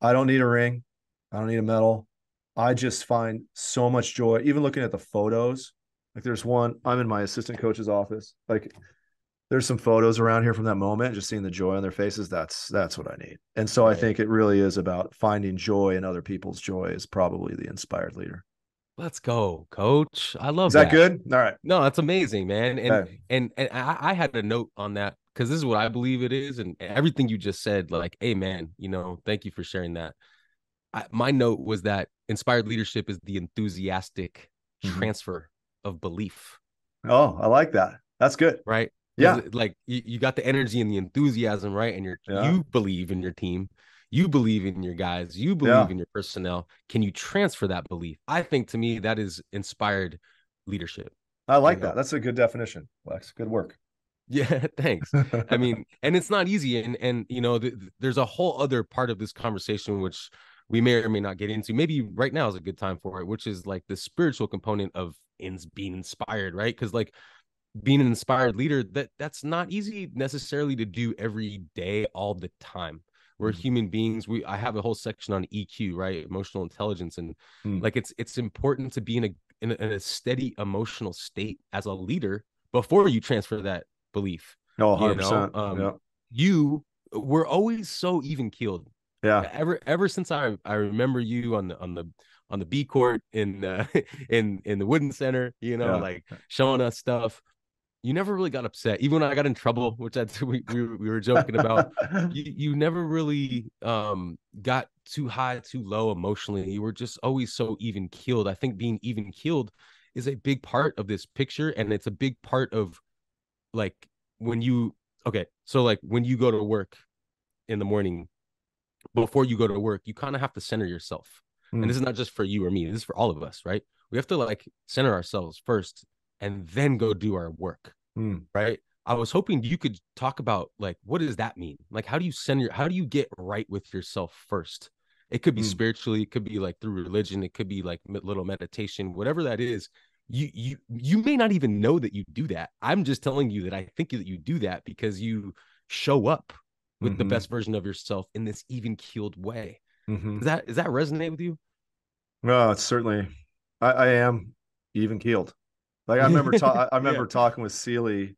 i don't need a ring. I don't need a medal. I just find so much joy even looking at the photos. Like there's one i'm in my assistant coach's office. Like there's some photos around here from that moment just seeing the joy on their faces. That's that's what i need. And so i think it really is about finding joy in other people's joy is probably the inspired leader Let's go, coach. I love Is that, that. good? All right. No, that's amazing, man. And okay. and and I, I had a note on that because this is what I believe it is, and everything you just said, like, hey, man, you know, thank you for sharing that. I, my note was that inspired leadership is the enthusiastic mm-hmm. transfer of belief. Oh, I like that. That's good. Right. Yeah. Like you, you got the energy and the enthusiasm, right? And you're yeah. you believe in your team you believe in your guys, you believe yeah. in your personnel. Can you transfer that belief? I think to me that is inspired leadership. I like you know? that. That's a good definition, Lex. Good work. Yeah, thanks. I mean, and it's not easy, and and you know, th- there's a whole other part of this conversation which we may or may not get into. Maybe right now is a good time for it, which is like the spiritual component of in being inspired, right? Because like being an inspired leader, that that's not easy necessarily to do every day, all the time we're mm. human beings we i have a whole section on eq right emotional intelligence and mm. like it's it's important to be in a, in a, in a steady emotional state as a leader before you transfer that belief oh 100%. You, know? um, yeah. you we're always so even keeled yeah ever ever since i i remember you on the on the on the b court in uh, in in the wooden center you know yeah. like showing us stuff you never really got upset, even when I got in trouble, which I we we, we were joking about. you, you never really um got too high, too low emotionally. You were just always so even keeled. I think being even keeled is a big part of this picture, and it's a big part of like when you okay, so like when you go to work in the morning, before you go to work, you kind of have to center yourself. Mm. And this is not just for you or me, this is for all of us, right? We have to like center ourselves first and then go do our work. Mm. Right. I was hoping you could talk about like what does that mean? Like how do you send your how do you get right with yourself first? It could be mm. spiritually, it could be like through religion, it could be like little meditation, whatever that is. You you you may not even know that you do that. I'm just telling you that I think that you do that because you show up with mm-hmm. the best version of yourself in this even keeled way. Mm-hmm. Does that does that resonate with you? No, it's certainly I, I am even keeled. Like I remember, ta- I remember yeah. talking with Sealy,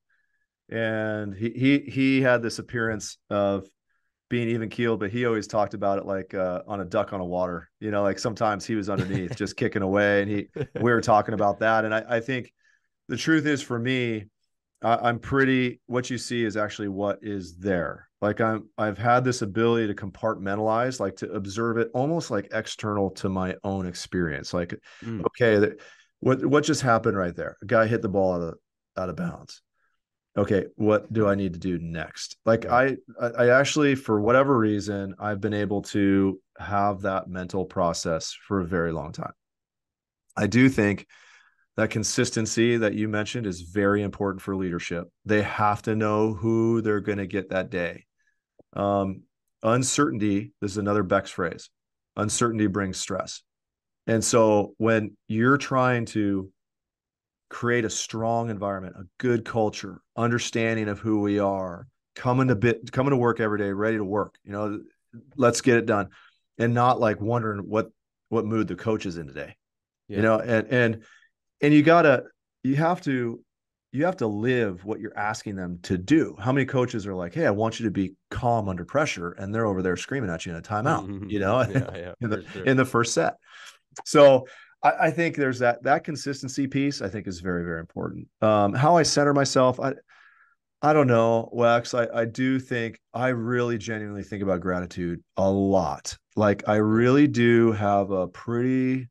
and he he he had this appearance of being even keeled, but he always talked about it like uh, on a duck on a water. You know, like sometimes he was underneath just kicking away, and he we were talking about that. And I, I think the truth is for me, I, I'm pretty. What you see is actually what is there. Like I'm, I've had this ability to compartmentalize, like to observe it almost like external to my own experience. Like, mm. okay, what what just happened right there? A guy hit the ball out of out of bounds. Okay, what do I need to do next? Like I I actually for whatever reason I've been able to have that mental process for a very long time. I do think that consistency that you mentioned is very important for leadership. They have to know who they're going to get that day. Um, uncertainty, this is another Beck's phrase. Uncertainty brings stress. And so when you're trying to create a strong environment, a good culture, understanding of who we are, coming to bit coming to work every day, ready to work, you know, let's get it done. And not like wondering what what mood the coach is in today. Yeah. You know, and and and you gotta you have to you have to live what you're asking them to do. How many coaches are like, "Hey, I want you to be calm under pressure," and they're over there screaming at you in a timeout, you know, yeah, yeah, in, the, sure. in the first set so I, I, think there's that that consistency piece. I think is very very important. Um, how I center myself, I I don't know, Wex. I I do think I really genuinely think about gratitude a lot. Like I really do have a pretty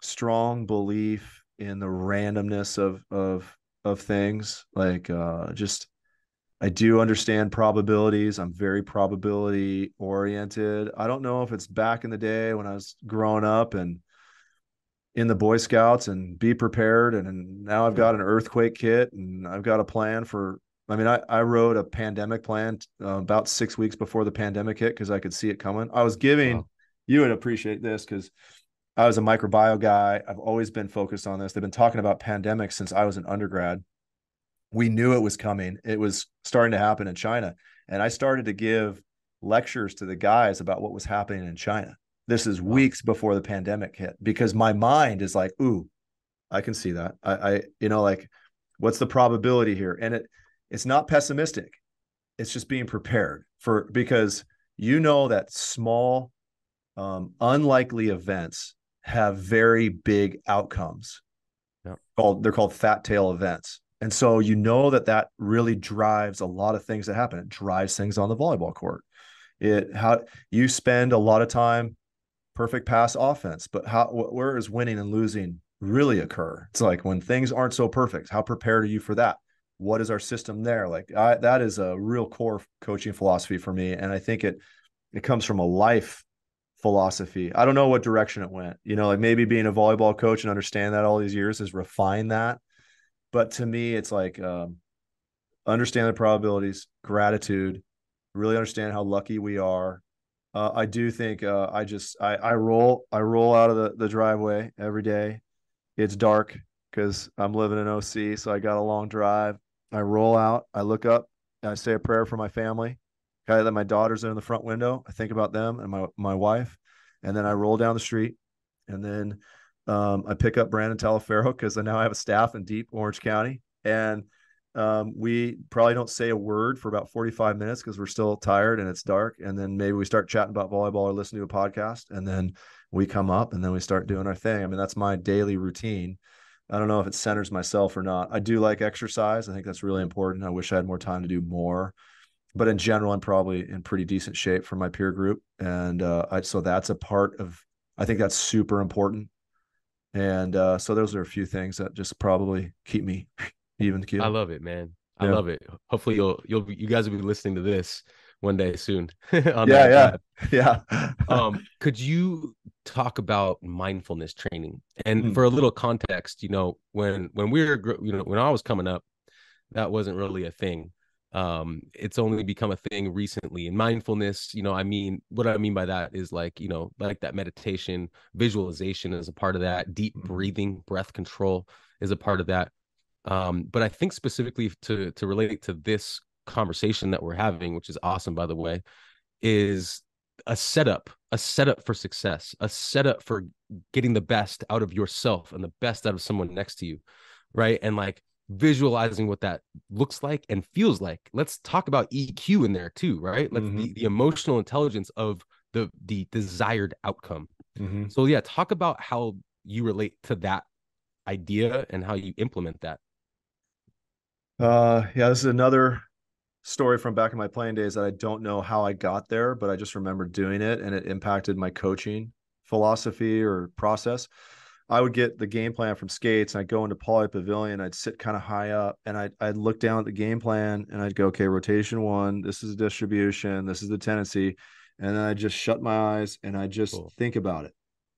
strong belief in the randomness of of of things. Like uh, just I do understand probabilities. I'm very probability oriented. I don't know if it's back in the day when I was growing up and in the Boy Scouts and be prepared. And, and now I've got an earthquake kit and I've got a plan for. I mean, I, I wrote a pandemic plan uh, about six weeks before the pandemic hit because I could see it coming. I was giving, wow. you would appreciate this because I was a microbiome guy. I've always been focused on this. They've been talking about pandemics since I was an undergrad we knew it was coming. It was starting to happen in China. And I started to give lectures to the guys about what was happening in China. This is wow. weeks before the pandemic hit because my mind is like, ooh, I can see that. I, I, you know, like, what's the probability here? And it, it's not pessimistic. It's just being prepared for because you know that small, um, unlikely events have very big outcomes. Yep. Called they're called fat tail events. And so you know that that really drives a lot of things that happen. It drives things on the volleyball court. It how you spend a lot of time perfect pass offense, but how where is winning and losing really occur? It's like when things aren't so perfect. How prepared are you for that? What is our system there? Like I, that is a real core coaching philosophy for me, and I think it it comes from a life philosophy. I don't know what direction it went. You know, like maybe being a volleyball coach and understand that all these years has refined that but to me, it's like um, understand the probabilities, gratitude, really understand how lucky we are. Uh, I do think uh, I just I, I roll I roll out of the, the driveway every day. It's dark because I'm living in OC, so I got a long drive. I roll out, I look up, I say a prayer for my family. I that my daughters are in the front window. I think about them and my my wife, and then I roll down the street, and then um, I pick up Brandon Taliaferro because I now have a staff in deep Orange County. And um, we probably don't say a word for about 45 minutes because we're still tired and it's dark. And then maybe we start chatting about volleyball or listen to a podcast. And then we come up and then we start doing our thing. I mean, that's my daily routine. I don't know if it centers myself or not. I do like exercise. I think that's really important. I wish I had more time to do more. but in general, I'm probably in pretty decent shape for my peer group, and uh, I, so that's a part of. I think that's super important, and uh, so those are a few things that just probably keep me even keel. I love it, man. I yeah. love it. Hopefully, you'll you'll you guys will be listening to this one day soon. yeah, yeah, yeah. um, could you talk about mindfulness training? And mm. for a little context, you know, when when we were you know when I was coming up, that wasn't really a thing um it's only become a thing recently and mindfulness you know i mean what i mean by that is like you know like that meditation visualization is a part of that deep mm-hmm. breathing breath control is a part of that um but i think specifically to to relate to this conversation that we're having which is awesome by the way is a setup a setup for success a setup for getting the best out of yourself and the best out of someone next to you right and like visualizing what that looks like and feels like. Let's talk about EQ in there too, right? Let's mm-hmm. the, the emotional intelligence of the the desired outcome. Mm-hmm. So yeah, talk about how you relate to that idea and how you implement that. Uh yeah, this is another story from back in my playing days that I don't know how I got there, but I just remember doing it and it impacted my coaching philosophy or process. I would get the game plan from Scates and I'd go into Pauley Pavilion. I'd sit kind of high up and I'd, I'd look down at the game plan and I'd go, okay, rotation one, this is the distribution, this is the tendency. And then I just shut my eyes and I just cool. think about it.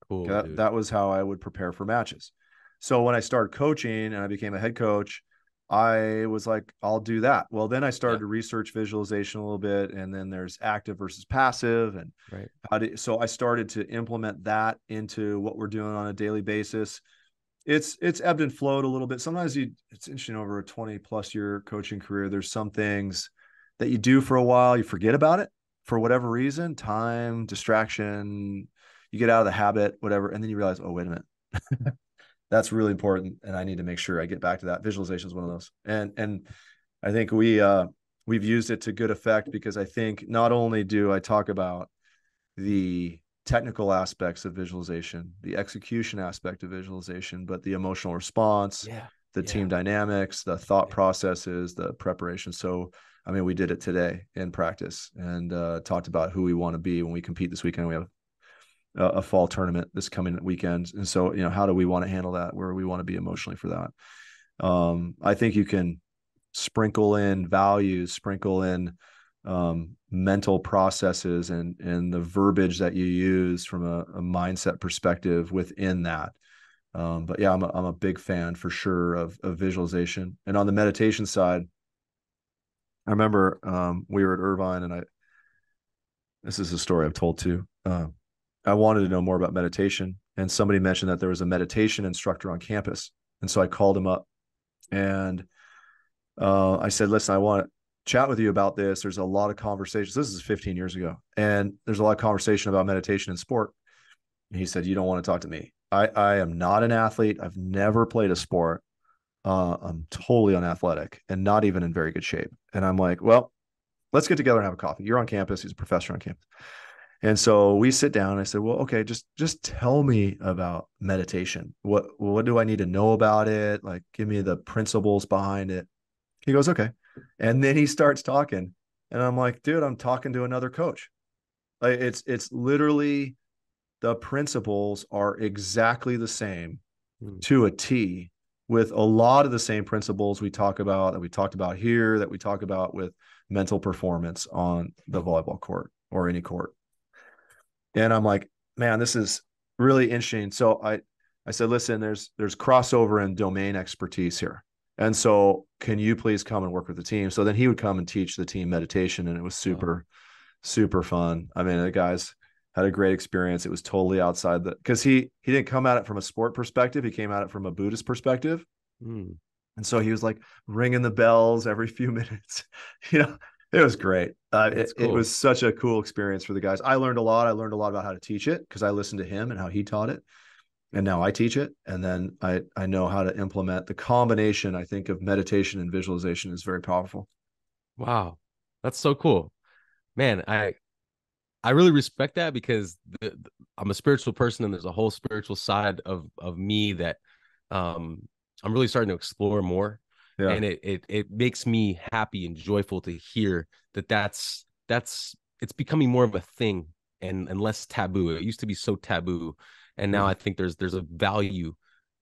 Cool. That, that was how I would prepare for matches. So when I started coaching and I became a head coach, I was like, I'll do that. Well, then I started yeah. to research visualization a little bit, and then there's active versus passive, and right. how to, so I started to implement that into what we're doing on a daily basis. It's it's ebbed and flowed a little bit. Sometimes you it's interesting over a 20 plus year coaching career. There's some things that you do for a while, you forget about it for whatever reason, time, distraction, you get out of the habit, whatever, and then you realize, oh, wait a minute. that's really important and i need to make sure i get back to that visualization is one of those and and i think we uh we've used it to good effect because i think not only do i talk about the technical aspects of visualization the execution aspect of visualization but the emotional response yeah the yeah. team dynamics the thought yeah. processes the preparation so i mean we did it today in practice and uh, talked about who we want to be when we compete this weekend we have a, fall tournament this coming weekend. And so, you know, how do we want to handle that? Where we want to be emotionally for that? Um, I think you can sprinkle in values, sprinkle in um, mental processes and and the verbiage that you use from a, a mindset perspective within that. Um, but yeah, I'm a, I'm a big fan for sure of, of visualization. And on the meditation side, I remember um, we were at Irvine, and I. This is a story I've told too. Uh, I wanted to know more about meditation. And somebody mentioned that there was a meditation instructor on campus. And so I called him up and uh, I said, listen, I want to chat with you about this. There's a lot of conversations. This is 15 years ago. And there's a lot of conversation about meditation and sport. And he said, you don't want to talk to me. I, I am not an athlete. I've never played a sport. Uh, I'm totally unathletic and not even in very good shape. And I'm like, well, let's get together and have a coffee. You're on campus. He's a professor on campus. And so we sit down. And I said, "Well, okay, just just tell me about meditation. What what do I need to know about it? Like, give me the principles behind it." He goes, "Okay," and then he starts talking, and I'm like, "Dude, I'm talking to another coach. Like, it's it's literally the principles are exactly the same mm. to a T, with a lot of the same principles we talk about that we talked about here, that we talk about with mental performance on the volleyball court or any court." And I'm like, man, this is really interesting. So I I said, listen, there's there's crossover and domain expertise here. And so can you please come and work with the team? So then he would come and teach the team meditation and it was super, super fun. I mean, the guys had a great experience. It was totally outside the because he he didn't come at it from a sport perspective. He came at it from a Buddhist perspective. Mm. And so he was like ringing the bells every few minutes, you know, it was great. Uh, it, cool. it, was such a cool experience for the guys. I learned a lot. I learned a lot about how to teach it because I listened to him and how he taught it. And now I teach it. And then I, I know how to implement the combination, I think, of meditation and visualization is very powerful. Wow. That's so cool. Man, I I really respect that because the, the, I'm a spiritual person and there's a whole spiritual side of of me that um I'm really starting to explore more yeah. and it, it it makes me happy and joyful to hear that that's that's it's becoming more of a thing and and less taboo it used to be so taboo and now mm. i think there's there's a value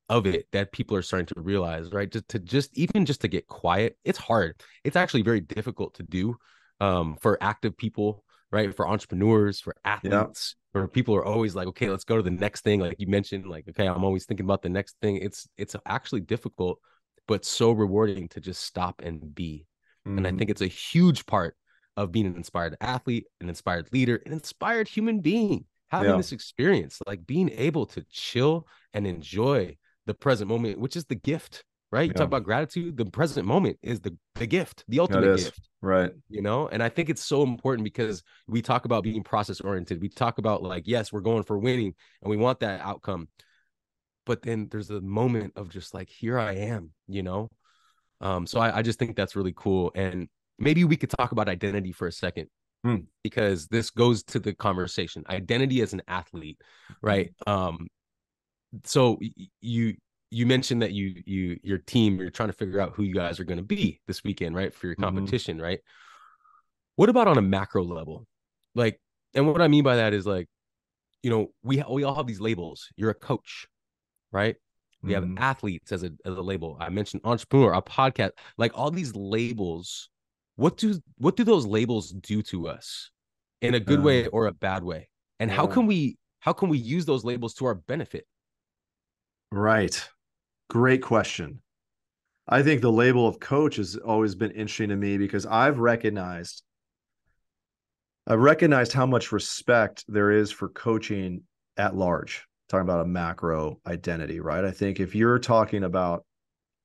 of it that people are starting to realize right just to just even just to get quiet it's hard it's actually very difficult to do um, for active people right for entrepreneurs for athletes yeah. where people are always like okay let's go to the next thing like you mentioned like okay i'm always thinking about the next thing it's it's actually difficult but so rewarding to just stop and be mm-hmm. and i think mm-hmm. it's a huge part of being an inspired athlete an inspired leader an inspired human being having yeah. this experience like being able to chill and enjoy the present moment which is the gift right? You yeah. talk about gratitude. The present moment is the the gift, the ultimate gift, right? You know, and I think it's so important because we talk about being process oriented. We talk about like, yes, we're going for winning, and we want that outcome, but then there's a moment of just like, here I am, you know. Um, so I, I just think that's really cool, and maybe we could talk about identity for a second. Hmm. Because this goes to the conversation, identity as an athlete, right? Um, so you you mentioned that you you your team you're trying to figure out who you guys are going to be this weekend right for your mm-hmm. competition mm-hmm. right what about on a macro level like and what i mean by that is like you know we we all have these labels you're a coach right we mm-hmm. have athletes as a as a label i mentioned entrepreneur a podcast like all these labels what do what do those labels do to us in a good uh, way or a bad way and yeah. how can we how can we use those labels to our benefit right Great question. I think the label of coach has always been interesting to me because I've recognized I've recognized how much respect there is for coaching at large. Talking about a macro identity, right? I think if you're talking about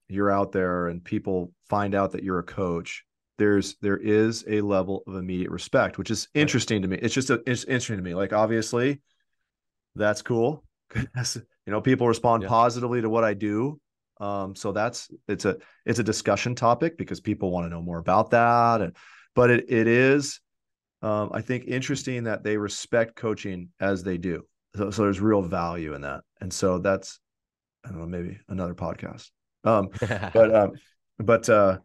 you're out there and people find out that you're a coach, there's there is a level of immediate respect, which is interesting to me. It's just a, it's interesting to me. Like obviously, that's cool. you know people respond yeah. positively to what i do um, so that's it's a it's a discussion topic because people want to know more about that and but it, it is um, i think interesting that they respect coaching as they do so, so there's real value in that and so that's i don't know maybe another podcast um, but um, but uh,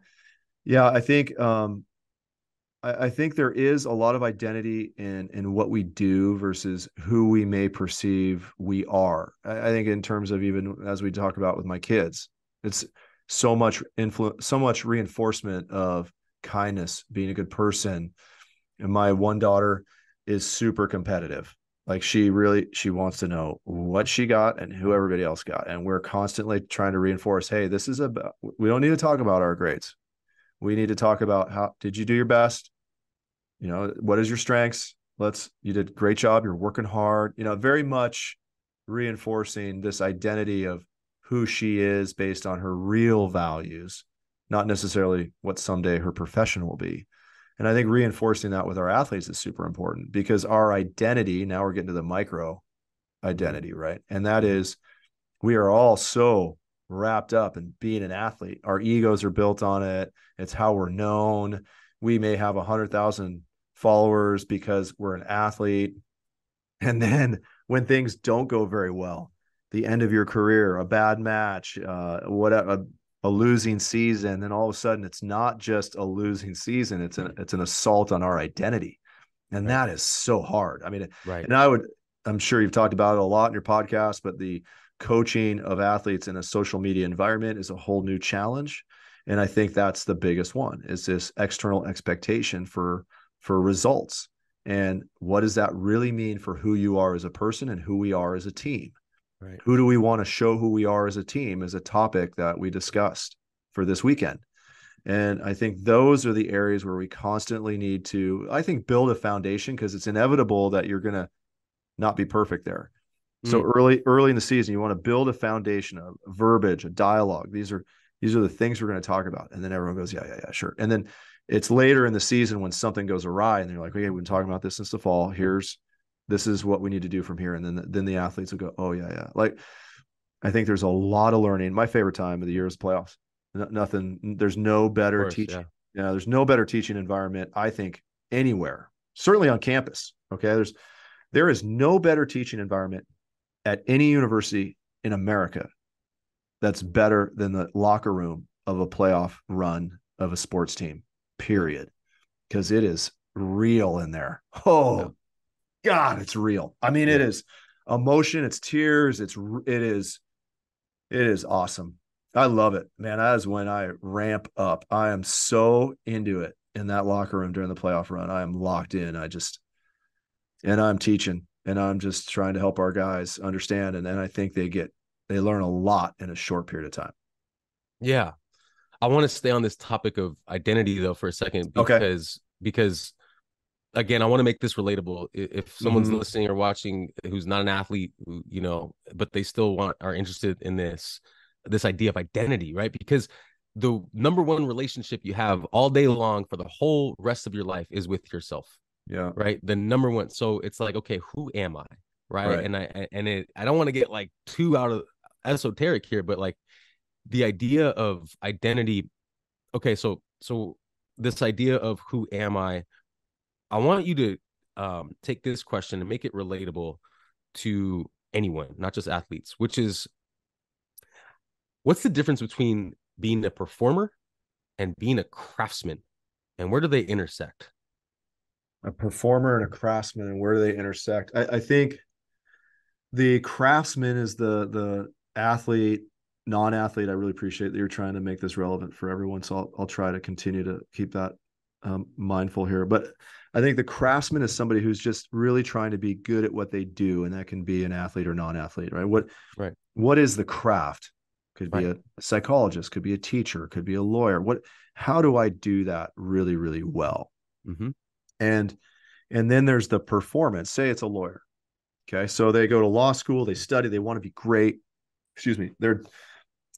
yeah i think um, I, I think there is a lot of identity in in what we do versus who we may perceive we are. I, I think in terms of even as we talk about with my kids, it's so much influence, so much reinforcement of kindness, being a good person. And my one daughter is super competitive. Like she really she wants to know what she got and who everybody else got. And we're constantly trying to reinforce, hey, this is about we don't need to talk about our grades. We need to talk about how did you do your best? you know what is your strengths let's you did great job you're working hard you know very much reinforcing this identity of who she is based on her real values not necessarily what someday her profession will be and i think reinforcing that with our athletes is super important because our identity now we're getting to the micro identity right? And that is we are all so wrapped up in being an athlete. Our egos are built on it. It's how we're known. We may have a hundred thousand followers because we're an athlete. And then when things don't go very well, the end of your career, a bad match, uh, whatever, a, losing season, then all of a sudden it's not just a losing season; it's an it's an assault on our identity, and right. that is so hard. I mean, right. And I would, I'm sure you've talked about it a lot in your podcast, but the coaching of athletes in a social media environment is a whole new challenge, and I think that's the biggest one: is this external expectation for for results. And what does that really mean for who you are as a person and who we are as a team? Right. Who do we want to show who we are as a team is a topic that we discussed for this weekend. And I think those are the areas where we constantly need to, I think, build a foundation because it's inevitable that you're going to not be perfect there. Mm. So early, early in the season, you want to build a foundation, a verbiage, a dialogue. These are these are the things we're going to talk about. And then everyone goes, yeah, yeah, yeah, sure. And then it's later in the season when something goes awry and they're like, okay, we've been talking about this since the fall. Here's this is what we need to do from here. And then then the athletes will go, oh yeah, yeah. Like I think there's a lot of learning. My favorite time of the year is playoffs. No, nothing. There's no better course, teaching. Yeah. yeah, there's no better teaching environment. I think anywhere, certainly on campus. Okay, there's there is no better teaching environment at any university in America that's better than the locker room of a playoff run of a sports team, period. Because it is real in there. Oh, yeah. God, it's real. I mean, it is emotion, it's tears, it's it is it is awesome. I love it, man. That is when I ramp up. I am so into it in that locker room during the playoff run. I am locked in. I just and I'm teaching and I'm just trying to help our guys understand. And then I think they get they learn a lot in a short period of time. Yeah. I want to stay on this topic of identity though for a second because okay. because again, I want to make this relatable. If someone's mm-hmm. listening or watching who's not an athlete, you know, but they still want are interested in this this idea of identity, right? Because the number one relationship you have all day long for the whole rest of your life is with yourself. Yeah. Right. The number one. So it's like, okay, who am I? Right. right. And I and it I don't want to get like too out of esoteric here, but like the idea of identity. Okay, so so this idea of who am I? I want you to um take this question and make it relatable to anyone, not just athletes, which is what's the difference between being a performer and being a craftsman? And where do they intersect? a performer and a craftsman and where do they intersect I, I, think the craftsman is the the athlete non-athlete i really appreciate that you're trying to make this relevant for everyone so i'll, I'll try to continue to keep that um, mindful here but i think the craftsman is somebody who's just really trying to be good at what they do and that can be an athlete or non-athlete right? What right. what is the craft? Could be right. a psychologist could be a teacher could be a lawyer. What how do i do that really really well? Mm-hmm. And and then there's the performance. Say it's a lawyer okay? So they go to law school they study they want to be great. Excuse me they're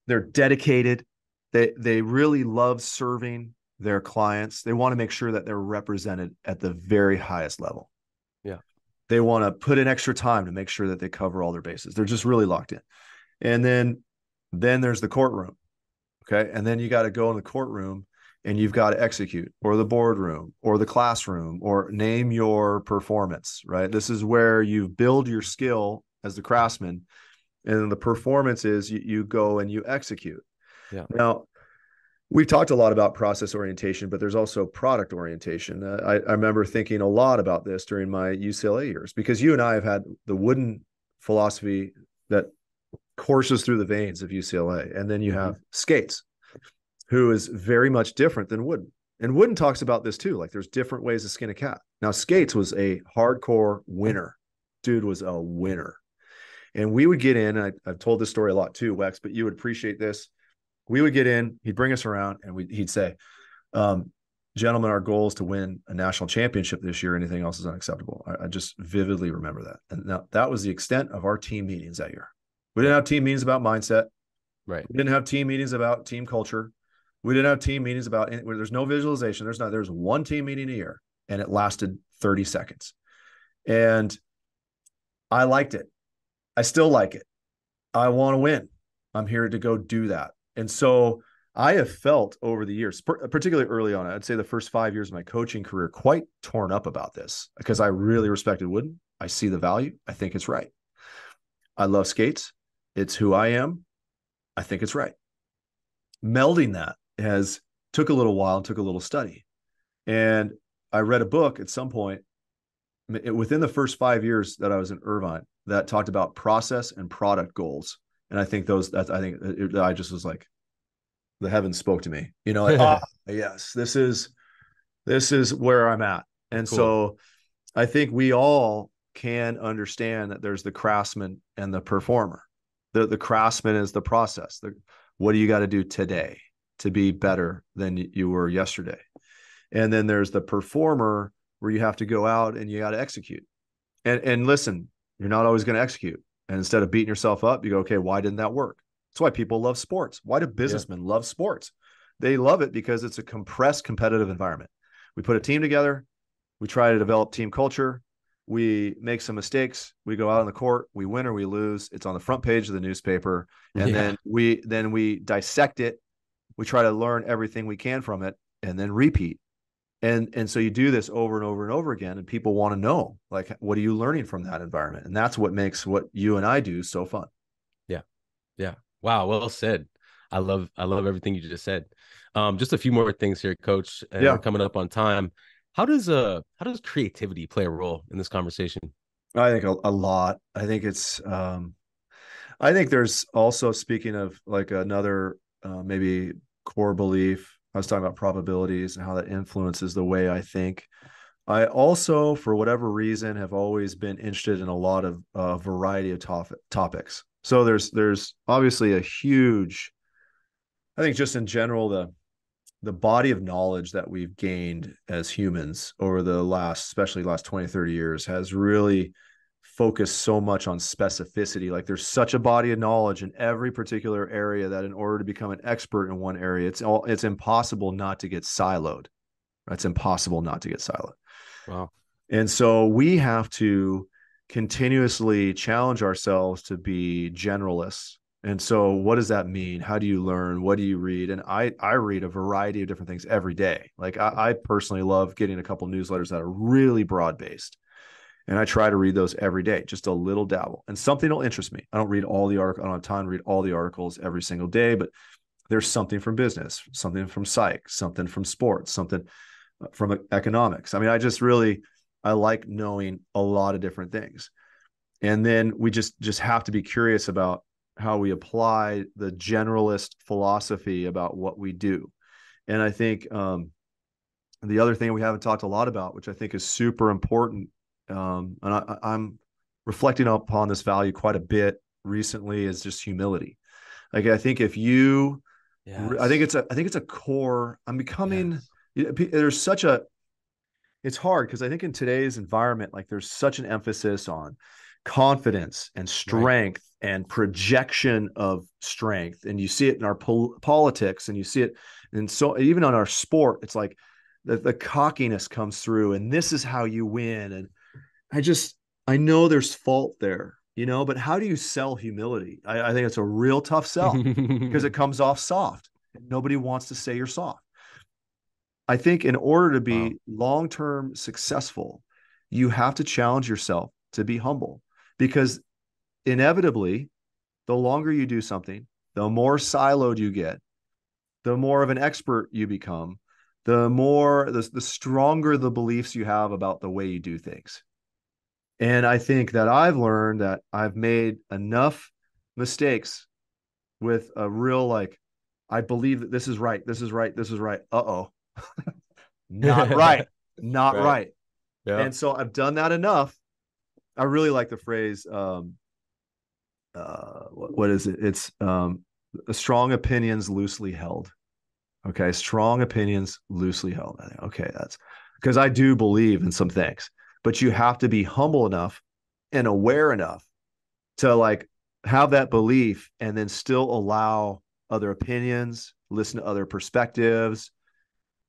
they're dedicated. They they really love serving their clients they want to make sure that they're represented at the very highest level. Yeah. They want to put in extra time to make sure that they cover all their bases. They're just really locked in. And then then there's the courtroom okay? And then you got to go in the courtroom and you've got to execute or the boardroom or the classroom or name your performance right? This is where you build your skill as the craftsman and the performance is you, you go and you execute. Yeah. Now we've talked a lot about process orientation but there's also product orientation uh, I, I remember thinking a lot about this during my ucla years because you and i have had the wooden philosophy that courses through the veins of ucla and then you mm-hmm. have Scates who is very much different than Wooden. And Wooden talks about this too. Like there's different ways to skin a cat. Now, Scates was a hardcore winner. Dude was a winner. And we would get in, I, I, have told this story a lot too, Wex, but you would appreciate this. We would get in, he'd bring us around, and we, he'd say, um, Gentlemen, our goal is to win a national championship this year. Anything else is unacceptable. I, I just vividly remember that. And now that was the extent of our team meetings that year. We didn't have team meetings about mindset. Right. We didn't have team meetings about team culture. We didn't have team meetings about where there's no visualization. There's not, there's one team meeting a year and it lasted 30 seconds. And I liked it. I still like it. I want to win. I'm here to go do that. And so I have felt over the years, particularly early on, I'd say the first five years of my coaching career, quite torn up about this because I really respected Wooden. I see the value. I think it's right. I love Scates. It's who I am. I think it's right. Melding that has took a little while and took a little study. And I read a book at some point within the first five years that I was in Irvine that talked about process and product goals. And I think those, that I think it, I just was like, the heavens spoke to me, you know, like, ah, yes, this is, this is where I'm at. And cool. so I think we all can understand that there's the craftsman and the performer. The, the craftsman is the process. The, what do you got to do today? to be better than you were yesterday. And then there's the performer where you have to go out and you got to execute. And and listen, you're not always going to execute. And instead of beating yourself up, you go, okay, why didn't that work? That's why people love sports. Why do businessmen yeah. love sports? They love it because it's a compressed competitive environment. We put a team together, we try to develop team culture, we make some mistakes, we go out on the court, we win or we lose. It's on the front page of the newspaper, and yeah. then we then we dissect it we try to learn everything we can from it and then repeat and and so you do this over and over and over again and people want to know like what are you learning from that environment and that's what makes what you and i do so fun yeah yeah wow well said I love I love everything you just said. Um, just a few more things here, Coach. And Yeah. we're coming up on time. How does uh how does creativity play a role in this conversation? I think a, a lot. I think it's. Um, I think there's also speaking of like another uh, maybe core belief. I was talking about probabilities and how that influences the way I think. I also, for whatever reason, have always been interested in a lot of uh, variety of top- topics. So there's there's obviously a huge. I think just in general the the body of knowledge that we've gained as humans over the last especially last 20 30 years has really focused so much on specificity like there's such a body of knowledge in every particular area that in order to become an expert in one area it's all it's impossible not to get siloed it's impossible not to get siloed Wow. and so we have to continuously challenge ourselves to be generalists. And so what does that mean? How do you learn? What do you read? And I I read a variety of different things every day. Like I, I personally love getting a couple newsletters that are really broad based. And I try to read those every day, just a little dabble. And something will interest me. I don't read all the articles, I don't have time to read all the articles every single day, but there's something from business, something from psych, something from sports, something uh, from economics. I mean, I just really I like knowing a lot of different things. And then we just just have to be curious about how we apply the generalist philosophy about what we do. And I think um, the other thing we haven't talked a lot about, which I think is super important, um, and I, I'm reflecting upon this value quite a bit recently, is just humility. Like I think if you, I think it's a, I think it's a core. I'm becoming. Yes. There's such a it's hard because I think in today's environment, like there's such an emphasis on confidence and strength right. and projection of strength. And you see it in our pol- politics and you see it. And so even on our sport, it's like the, the cockiness comes through and this is how you win. And I just, I know there's fault there, you know, but how do you sell humility? I, I think it's a real tough sell because it comes off soft. Nobody wants to say you're soft. I think in order to be wow. long term successful, you have to challenge yourself to be humble because inevitably, the longer you do something, the more siloed you get, the more of an expert you become, the more, the, the stronger the beliefs you have about the way you do things. And I think that I've learned that I've made enough mistakes with a real, like, I believe that this is right. This is right. This is right. Uh oh not right not right, right. Yeah. and so i've done that enough i really like the phrase um uh what, what is it it's um strong opinions loosely held okay strong opinions loosely held okay that's because i do believe in some things but you have to be humble enough and aware enough to like have that belief and then still allow other opinions listen to other perspectives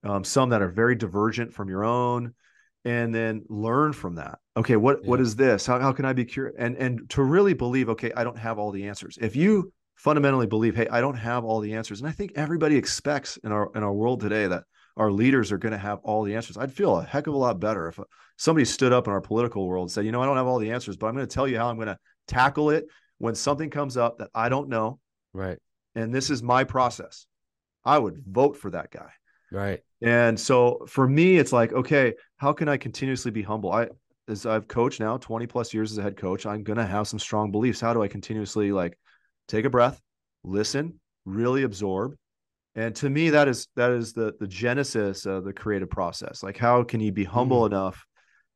um, some that are very divergent from your own and then learn from that. Okay what yeah. what is this? How, how can i be curious and and to really believe okay i don't have all the answers. If you fundamentally believe hey i don't have all the answers and i think everybody expects in our in our world today that our leaders are going to have all the answers i'd feel a heck of a lot better if uh, somebody stood up in our political world and said you know i don't have all the answers but i'm going to tell you how i'm going to tackle it when something comes up that i don't know right and this is my process i would vote for that guy right and so for me, it's like, okay, how can I continuously be humble? I as I've coached now 20 plus years as a head coach, I'm gonna have some strong beliefs. How do I continuously like take a breath, listen, really absorb? And to me, that is that is the the genesis of the creative process. Like, how can you be humble mm. enough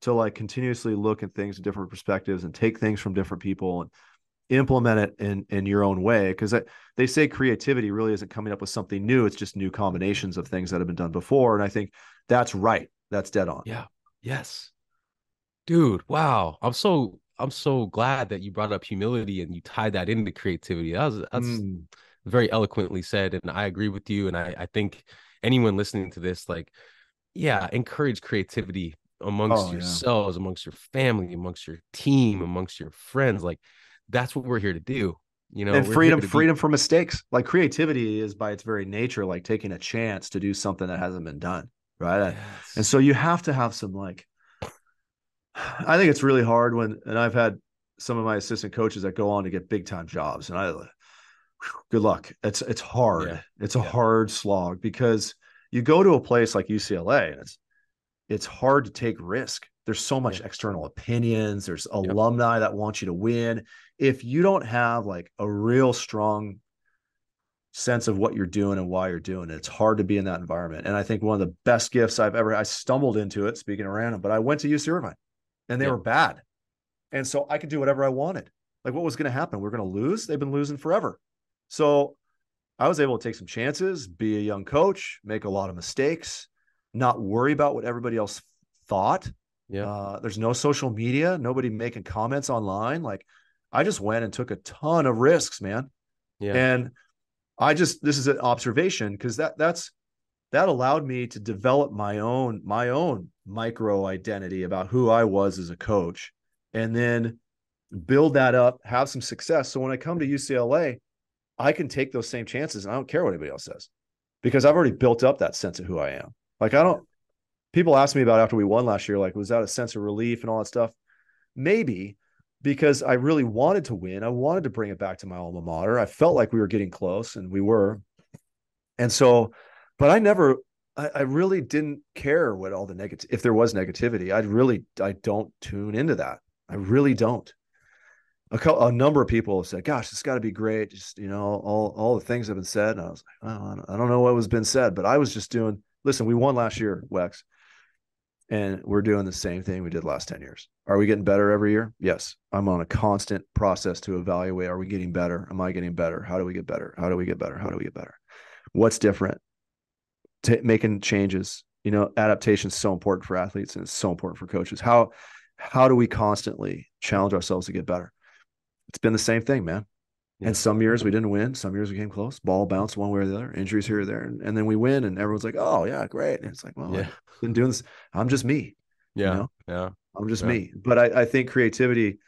to like continuously look at things in different perspectives and take things from different people and implement it in in your own way because they say creativity really isn't coming up with something new it's just new combinations of things that have been done before and i think that's right that's dead on yeah yes dude wow i'm so i'm so glad that you brought up humility and you tied that into creativity that was that's mm. Very eloquently said and i agree with you and i i think anyone listening to this like yeah encourage creativity amongst oh, yourselves yeah. amongst your family amongst your team amongst your friends like that's what we're here to do you know and freedom freedom be... from mistakes like creativity is by its very nature like taking a chance to do something that hasn't been done right yes. and so you have to have some like i think it's really hard when and i've had some of my assistant coaches that go on to get big time jobs and i good luck. It's it's hard. Yeah. It's a Yeah. hard slog because you go to a place like UCLA and it's it's hard to take risk. There's so much Yeah. external opinions. There's alumni that want you to win. If you don't have like a real strong sense of what you're doing and why you're doing it, it's hard to be in that environment. And I think one of the best gifts I've ever I stumbled into it, speaking of random, but I went to UC Irvine and they were bad. And so I could do whatever I wanted. Like what was going to happen? We're going to lose. They've been losing forever. So I was able to take some chances, be a young coach, make a lot of mistakes, not worry about what everybody else thought. Yeah. Uh, there's no social media, nobody making comments online. Like I just went and took a ton of risks, man. Yeah. And I just this is an observation because that that's that allowed me to develop my own my own micro identity about who I was as a coach and then build that up, have some success. So when I come to UCLA, I can take those same chances and I don't care what anybody else says because I've already built up that sense of who I am. Like I don't people ask me about after we won last year, like, was that a sense of relief and all that stuff? Maybe because I really wanted to win. I wanted to bring it back to my alma mater. I felt like we were getting close and we were. And so, but I never, I, I really didn't care what all the negative, if there was negativity, I really, I don't tune into that. I really don't. A, a number of people have said, gosh, it's got to be great. Just, you know, all, all the things have been said. And I was like, oh, I don't- know what was been said, but I was just doing, listen, we won last year, Wex and we're doing the same thing we did last 10 years. Are we getting better every year? Yes. I'm on a constant process to evaluate are we getting better? Am I getting better? How do we get better? How do we get better? How do we get better? What's different? Ta making changes. You know, adaptation is so important for athletes and it's so important for coaches. How how do we constantly challenge ourselves to get better? It's been the same thing, man. Yeah. And some years we didn't win. Some years we came close. Ball bounced one way or the other. Injuries here or there, and, and then we win, and everyone's like, "Oh yeah, great." And it's like, "Well, Yeah. I've been doing this. I'm just me. Yeah. know? Yeah. I'm just Yeah. me. But I, I think creativity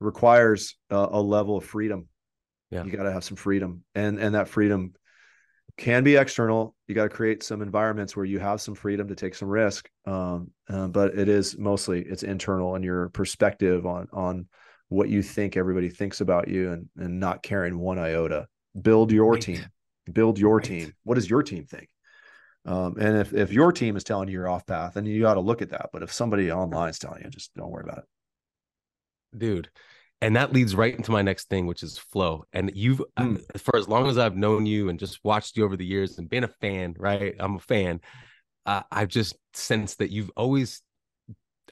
requires a, a level of freedom. Yeah. You got to have some freedom, and and that freedom can be external. You got to create some environments where you have some freedom to take some risk. Um, uh, but it is mostly it's internal and your perspective on on what you think everybody thinks about you, and and not caring one iota. Build your Right. team. Build your Right. team. What does your team think? Um, and if if your team is telling you you're off path, then you got to look at that. But if somebody online is telling you, just don't worry about it. dude and that leads right into my next thing which is flow and you've uh, Mm. for as long as i've known you and just watched you over the years and been a fan right i'm a fan uh, i've just sensed that you've always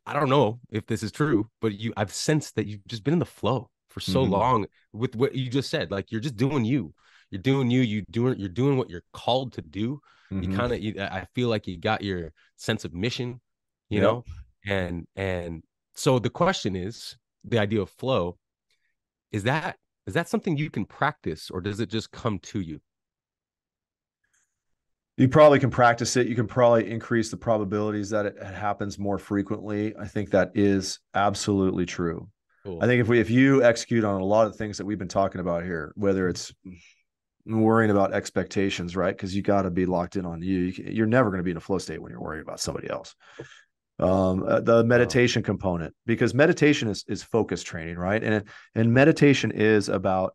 i don't know if this is true but you i've sensed that you've just been in the flow for so Mhm. long with what you just said like you're just doing you you're doing you you doing you're doing what you're called to do you Mhm. kind of i feel like you got your sense of mission you Yep. know and and so the question is the idea of flow is that is that something you can practice or does it just come to you you probably can practice it. You can probably increase the probabilities that it happens more frequently. I think that is absolutely true. Cool. I think if we if you execute on a lot of things that we've been talking about here, whether it's worrying about expectations, right? Because you got to be locked in on you. you can- you're never going to be in a flow state when you're worried about somebody else. Um, uh, the meditation component, because meditation is is focus training, right? And and meditation is about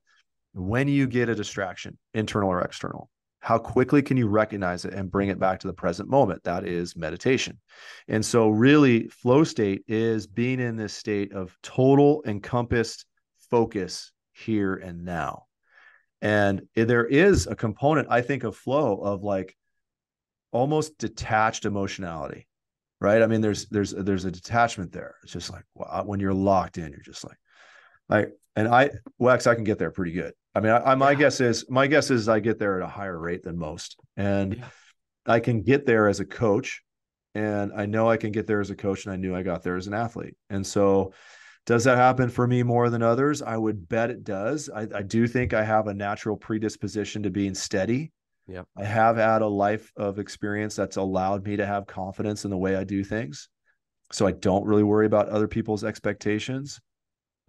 when you get a distraction, internal or external, how quickly can you recognize it and bring it back to the present moment? That is meditation. And so, really, flow state is being in this state of total encompassed focus here and now. And there is a component, I think, of flow of like almost detached emotionality, right? I mean, there's there's there's a detachment there. It's just like when you're locked in, you're just like, like, and I Wax, I can get there pretty good. I mean, I, I my Yeah. guess is my guess is I get there at a higher rate than most, and Yeah. I can get there as a coach, and I know I can get there as a coach, and I knew I got there as an athlete, and so. Does that happen for me more than others? I would bet it does. I, I do think I have a natural predisposition to being steady. Yep. I have had a life of experience that's allowed me to have confidence in the way I do things. So I don't really worry about other people's expectations.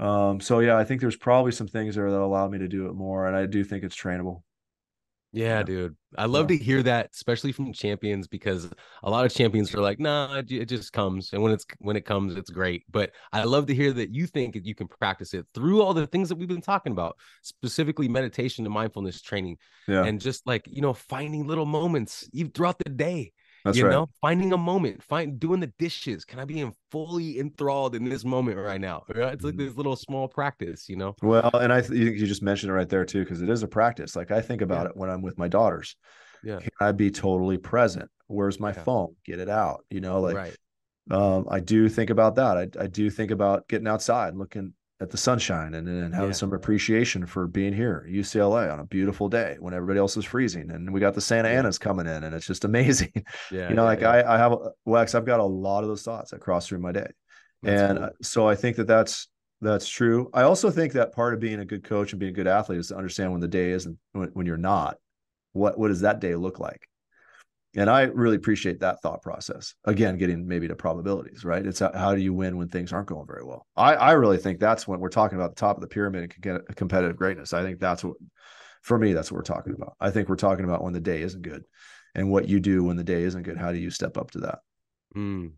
Um, so yeah, I think there's probably some things there that allow me to do it more. And I do think it's trainable. Yeah, Yeah. dude. I love Yeah. to hear that, especially from champions, because a lot of champions are like, nah, it, just comes. And when it's when it comes, it's great. But I love to hear that you think that you can practice it through all the things that we've been talking about, specifically meditation and mindfulness training. Yeah. And just like, you know, finding little moments even throughout the day. That's you right. know, finding a moment, find doing the dishes. Can I be in fully enthralled in this moment right now? It's like Mhm. this little small practice, you know? Well, and I th- you you just mentioned it right there too, because it is a practice. Like I think about Yeah. it when I'm with my daughters. Yeah. Can I be totally present? Where's my Yeah. phone? Get it out. You know, like right. um, I do think about that. I, I do think about getting outside, looking at the sunshine, and then having Yeah. some appreciation for being here, UCLA, on a beautiful day when everybody else is freezing, and we got the Santa Yeah. Anas coming in, and it's just amazing. Yeah. you know, yeah, like. I, I have a- Wex. I've got a lot of those thoughts that cross through my day, That's and cool. uh, so I think that that's that's true. I also think that part of being a good coach and being a good athlete is to understand when the day is and when, when you're not. What what does that day look like? And I really appreciate that thought process. Again, getting maybe to probabilities, right? It's how, how do you win when things aren't going very well? I, I really think that's when we're talking about the top of the pyramid and competitive greatness. I think that's what, for me, that's what we're talking about. I think we're talking about when the day isn't good and what you do when the day isn't good. How do you step up to that? Mm.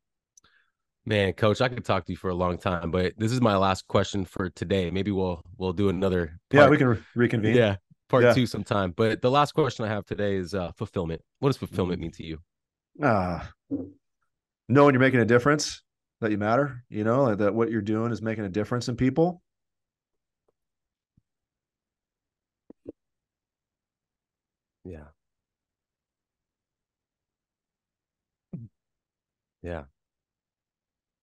Man, coach, I could talk to you for a long time, but this is my last question for today. Maybe we'll we'll do another Yeah, we can re- reconvene. yeah, part Yeah. two sometime. But the last question I have today is uh fulfillment. What does fulfillment mean to you? Ah, knowing you're making a difference, that you matter, you know, that what you're doing is making a difference in people. Yeah. Yeah.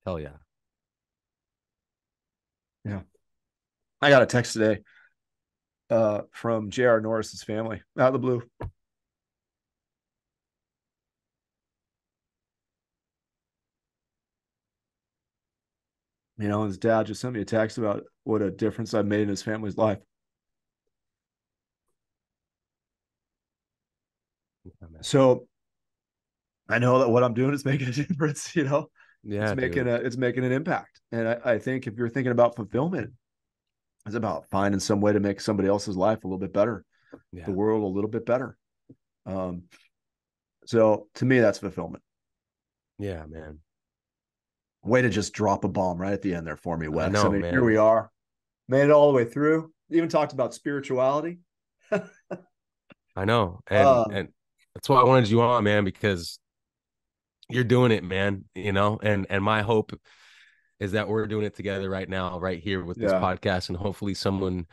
Hell yeah. yeah. I got a text today uh, from J.R. Norris's family out of the blue. You know, his dad just sent me a text about what a difference I've made in his family's life. So I know that what I'm doing is making a difference, you know. Yeah, it's making dude. a it's making an impact. And I, I think if you're thinking about fulfillment, it's about finding some way to make somebody else's life a little bit better, yeah. the world a little bit better. Um, so to me, that's fulfillment. Yeah, man. Way to just drop a bomb right at the end there for me, Wes. I, know, mean, man. here we are, made it all the way through. Even talked about spirituality. I know. And Uh, and that's why I wanted you on, man, because you're doing it, man. You know, and and my hope is that we're doing it together right now, right here with this Yeah. podcast, and hopefully someone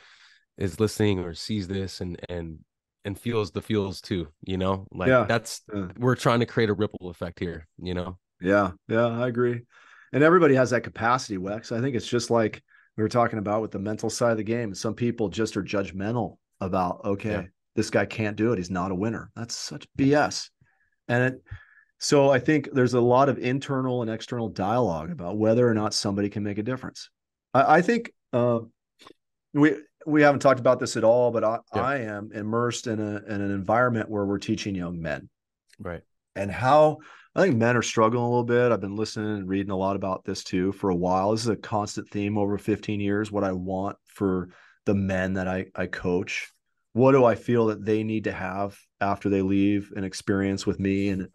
is listening or sees this and and and feels the feels too. You know, like Yeah. that's Uh, we're trying to create a ripple effect here. You know. Yeah, yeah, I agree. And everybody has that capacity, Wex. I think it's just like we were talking about with the mental side of the game. Some people just are judgmental about, okay, Yeah. this guy can't do it. He's not a winner. That's such BS. And it, so I think there's a lot of internal and external dialogue about whether or not somebody can make a difference. I, I think uh, we we haven't talked about this at all, but I, Yeah. I am immersed in a in an environment where we're teaching young men Right. and how I think men are struggling a little bit. I've been listening and reading a lot about this too for a while. This is a constant theme over 15 years. What I want for the men that I, I coach. What do I feel that they need to have after they leave an experience with me? And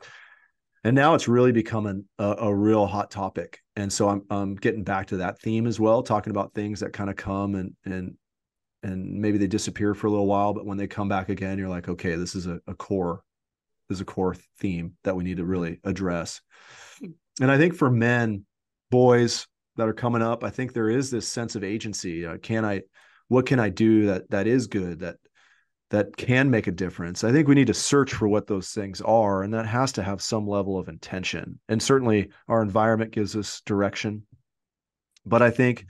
and now it's really becoming a, a real hot topic. And so I'm I'm getting back to that theme as well, talking about things that kind of come and and and maybe they disappear for a little while, but when they come back again, you're like, okay, this is a, a core this is a core theme that we need to really address. And I think for men, boys that are coming up, I think there is this sense of agency. Uh, can I, what can I do that that is good that that can make a difference? I think we need to search for what those things are, and that has to have some level of intention. And certainly, our environment gives us direction. But I think,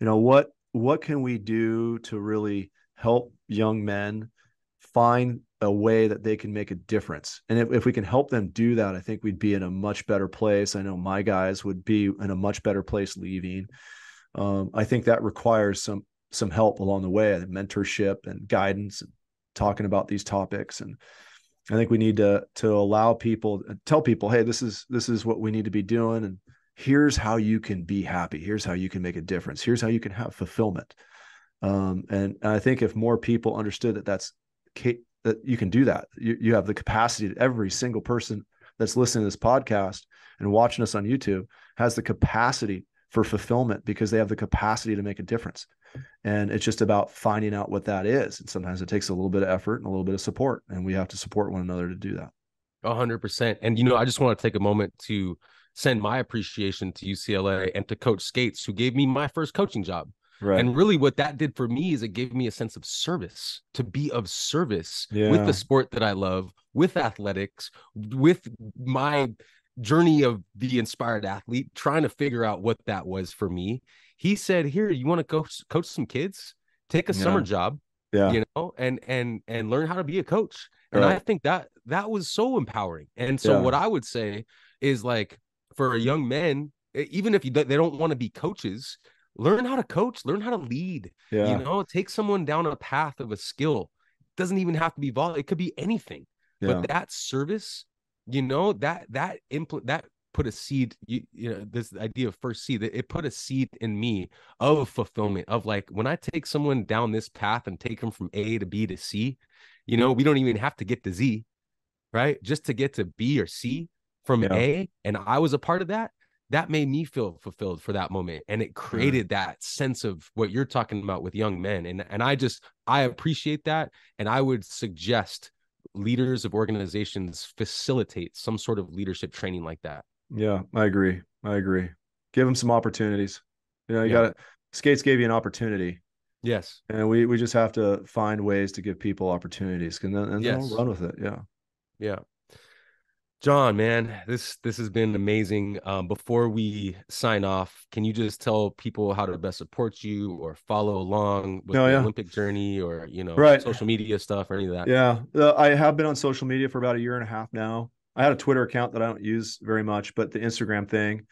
you know, what what can we do to really help young men find a way that they can make a difference. And if, if we can help them do that, I think we'd be in a much better place. I know my guys would be in a much better place leaving. Um, I think that requires some some help along the way, mentorship and guidance, and talking about these topics. And I think we need to to allow people, tell people, hey, this is this is what we need to be doing, and here's how you can be happy. Here's how you can make a difference. Here's how you can have fulfillment. Um, and, and I think if more people understood that that's that you can do that. You, you have the capacity. Every single person that's listening to this podcast and watching us on YouTube has the capacity for fulfillment because they have the capacity to make a difference. And it's just about finding out what that is. And sometimes it takes a little bit of effort and a little bit of support, and we have to support one another to do that. A hundred percent. And you know, I just want to take a moment to send my appreciation to UCLA and to Coach Scates, who gave me my first coaching job. Right. And really, what that did for me is it gave me a sense of service to be of service yeah. with the sport that I love, with athletics, with my journey of the inspired athlete, trying to figure out what that was for me. He said, "Here, you want to coach coach some kids? Take a yeah. summer job, yeah, you know, and and and learn how to be a coach." And right. I think that that was so empowering. And so, yeah. what I would say is like for a young men, even if you they don't want to be coaches, learn how to coach, learn how to lead. Yeah. You know, take someone down a path of a skill. It doesn't even have to be vol, it could be anything. Yeah. But that service, you know, that that impl- that put a seed, you, you know, this idea of first seed, it put a seed in me of fulfillment of like when I take someone down this path and take them from A to B to C, you know, we don't even have to get to Z, right? Just to get to B or C from yeah. A, and I was a part of that that made me feel fulfilled for that moment and it mm. created that sense of what you're talking about with young men and and I just I appreciate that and I would suggest leaders of organizations facilitate some sort of leadership training like that. Yeah, I agree. I agree. Give them some opportunities. You know, you yeah. got to Scates gave you an opportunity. Yes. And we we just have to find ways to give people opportunities and then and yes. run with it. Yeah. Yeah. John, man, this this has been amazing. Um, before we sign off, can you just tell people how to best support you or follow along with oh, the yeah. Olympic journey or you know right. social media stuff or any of that? Yeah, uh, I have been on social media for about a year and a half now. I had a Twitter account that I don't use very much, but the Instagram thing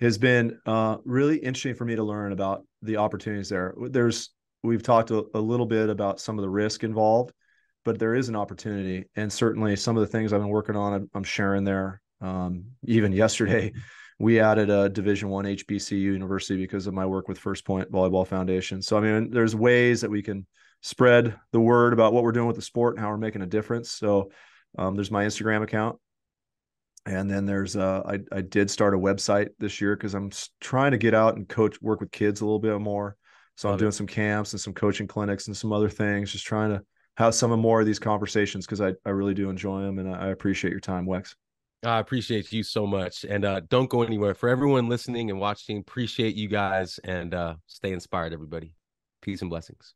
has been uh, really interesting for me to learn about the opportunities there. There's we've talked a, a little bit about some of the risk involved but there is an opportunity. And certainly some of the things i've been working on i'm sharing there. Um, even yesterday we added a division one hbcu university because of my work with first point volleyball foundation. So i mean there's ways that we can spread the word about what we're doing with the sport and how we're making a difference. So um, there's my instagram account and then there's uh, I, I did start a website this year because i'm trying to get out and coach work with kids a little bit more so Love i'm doing it. some camps and some coaching clinics and some other things just trying to have some more of these conversations because I, I really do enjoy them and I appreciate your time, Wex. I appreciate you so much. And uh, don't go anywhere. For everyone listening and watching, appreciate you guys and uh, stay inspired, everybody. Peace and blessings.